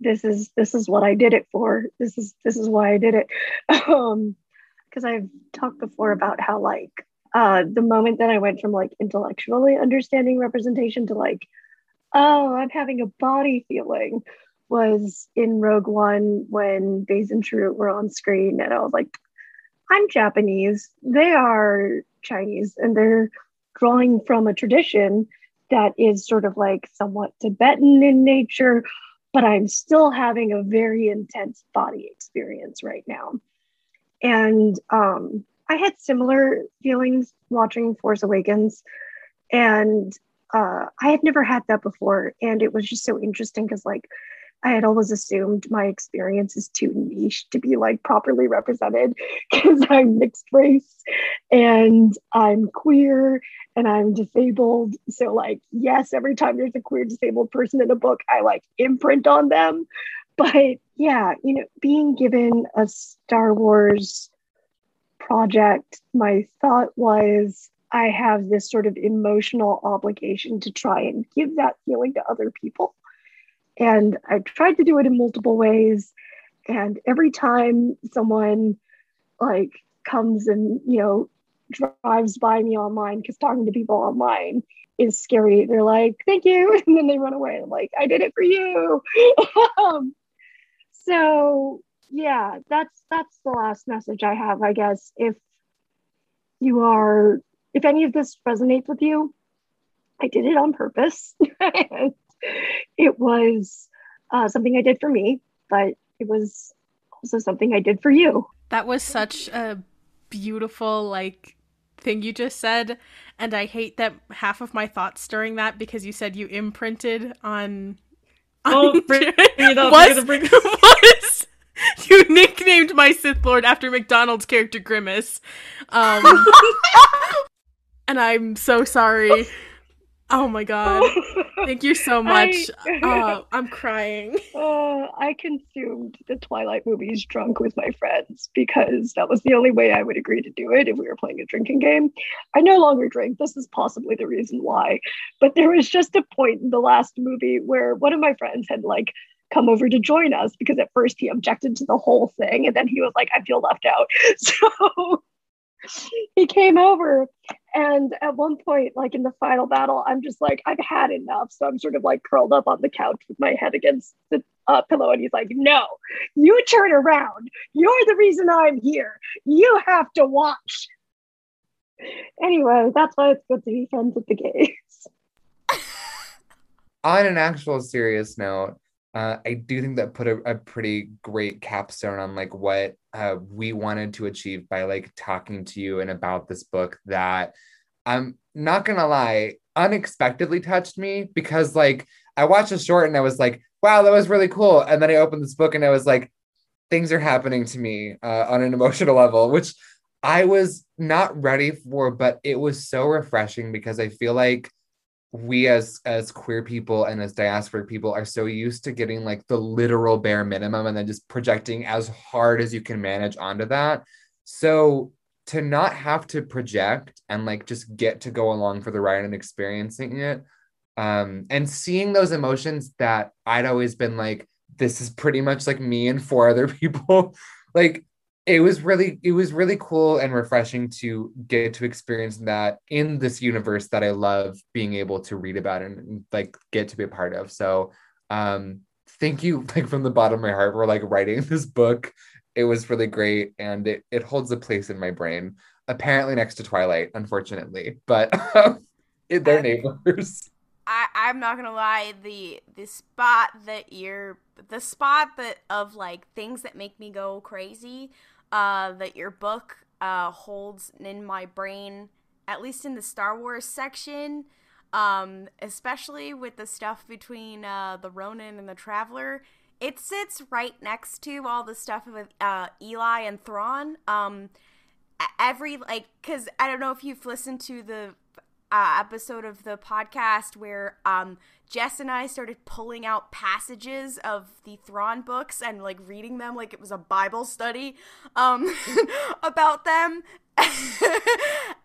[SPEAKER 5] this is this is what I did it for. This is this is why I did it. Um, because I've talked before about how like uh the moment that I went from like intellectually understanding representation to like, oh, I'm having a body feeling was in Rogue One when Baze and True were on screen, and I was like, I'm Japanese. They are Chinese, and they're drawing from a tradition that is sort of like somewhat Tibetan in nature, but I'm still having a very intense body experience right now. And um, I had similar feelings watching Force Awakens, and uh, I had never had that before, and it was just so interesting because like I had always assumed my experience is too niche to be like properly represented because I'm mixed race and I'm queer and I'm disabled. So, like, yes, every time there's a queer disabled person in a book, I like imprint on them. But yeah, you know, being given a Star Wars project, my thought was I have this sort of emotional obligation to try and give that feeling to other people. And I tried to do it in multiple ways. And every time someone like comes and, you know, drives by me online, because talking to people online is scary. They're like, thank you. And then they run away. I'm like, I did it for you. um, so yeah, that's that's the last message I have, I guess. If you are if any of this resonates with you, I did it on purpose. it was uh, something I did for me, but it was also something I did for you.
[SPEAKER 3] That was such a beautiful, like, thing you just said. And I hate that half of my thoughts during that because you said you imprinted on.
[SPEAKER 6] Oh, bring it up.
[SPEAKER 3] was,
[SPEAKER 6] bring it up.
[SPEAKER 3] was you nicknamed my Sith Lord after McDonald's character Grimace. Um, and I'm so sorry. Oh my god. Thank you so much.
[SPEAKER 5] I,
[SPEAKER 3] Uh, I'm crying.
[SPEAKER 5] uh, I consumed the Twilight movies drunk with my friends because that was the only way I would agree to do it if we were playing a drinking game. I no longer drink. This is possibly the reason why. But there was just a point in the last movie where one of my friends had like come over to join us because at first he objected to the whole thing and then he was like, I feel left out. So he came over and at one point like in the final battle i'm just like i've had enough. So i'm sort of like curled up on the couch with my head against the uh, pillow and he's like no you turn around. You're the reason i'm here. You have to watch. Anyway that's why it's good to be friends with the gays.
[SPEAKER 1] On an actual serious note, uh, I do think that put a, a pretty great capstone on like what uh, we wanted to achieve by like talking to you and about this book that I'm not gonna lie, unexpectedly touched me because like I watched a short and I was like, wow, that was really cool. And then I opened this book and I was like, things are happening to me uh, on an emotional level, which I was not ready for, but it was so refreshing because I feel like we as as queer people and as diasporic people are so used to getting like the literal bare minimum and then just projecting as hard as you can manage onto that. So to not have to project and like just get to go along for the ride and experiencing it um and seeing those emotions that i'd always been like this is pretty much like me and four other people like it was really it was really cool and refreshing to get to experience that in this universe that I love being able to read about and, like get to be a part of. So um thank you like from the bottom of my heart for like writing this book. It was really great and it, it holds a place in my brain. Apparently next to Twilight, unfortunately, but it, they're neighbors.
[SPEAKER 4] I, I'm not gonna lie, the the spot that you're the spot that of like things that make me go crazy, uh, that your book uh holds in my brain, at least in the Star Wars section, um, especially with the stuff between uh the Ronin and the Traveler. It sits right next to all the stuff with uh Eli and Thrawn. Um, every like, cause I don't know if you've listened to the uh, episode of the podcast where um, Jess and I started pulling out passages of the Thrawn books and like reading them like it was a Bible study um, about them.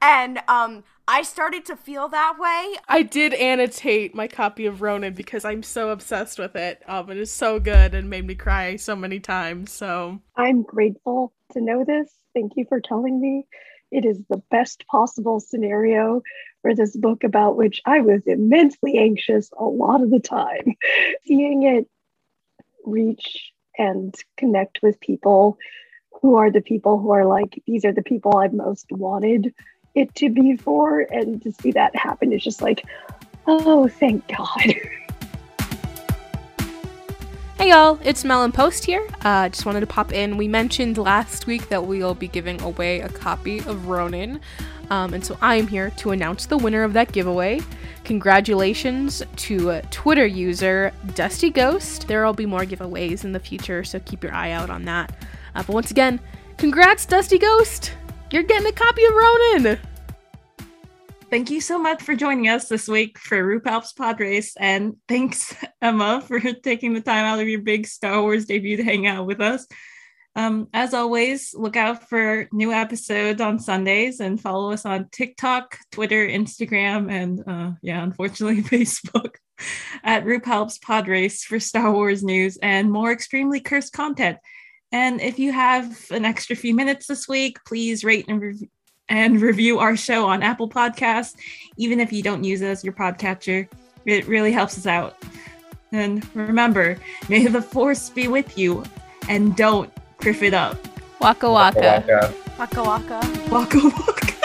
[SPEAKER 4] and um, I started to feel that way.
[SPEAKER 3] I did annotate my copy of Ronin because I'm so obsessed with it. Um, it is so good and made me cry so many times. So
[SPEAKER 5] i'm grateful to know this thank you for telling me it is the best possible scenario for this book about which I was immensely anxious a lot of the time. Seeing it reach and connect with people who are the people who are like, these are the people I've most wanted it to be for. And to see that happen is just like, oh, thank God.
[SPEAKER 3] Hey y'all, it's Melon Post here. Uh, just wanted to pop in. We mentioned last week that we'll be giving away a copy of Ronin, um, and so I'm here to announce the winner of that giveaway. Congratulations to Twitter user Dusty Ghost. There will be more giveaways in the future, so keep your eye out on that. Uh, but once again, congrats, Dusty Ghost! You're getting a copy of Ronin!
[SPEAKER 6] Thank you so much for joining us this week for RuPaul's Pod Race. And thanks, Emma, for taking the time out of your big Star Wars debut to hang out with us. Um, as always, look out for new episodes on Sundays and follow us on TikTok, Twitter, Instagram, and uh, yeah, unfortunately, Facebook at RuPaul's Pod Race for Star Wars news and more extremely cursed content. And if you have an extra few minutes this week, please rate and review and review our show on Apple Podcasts, even if you don't use it as your podcatcher. It really helps us out. And remember, may the force be with you, and don't kriff it up.
[SPEAKER 3] Waka waka.
[SPEAKER 1] Waka.
[SPEAKER 4] Waka waka.
[SPEAKER 6] Waka waka.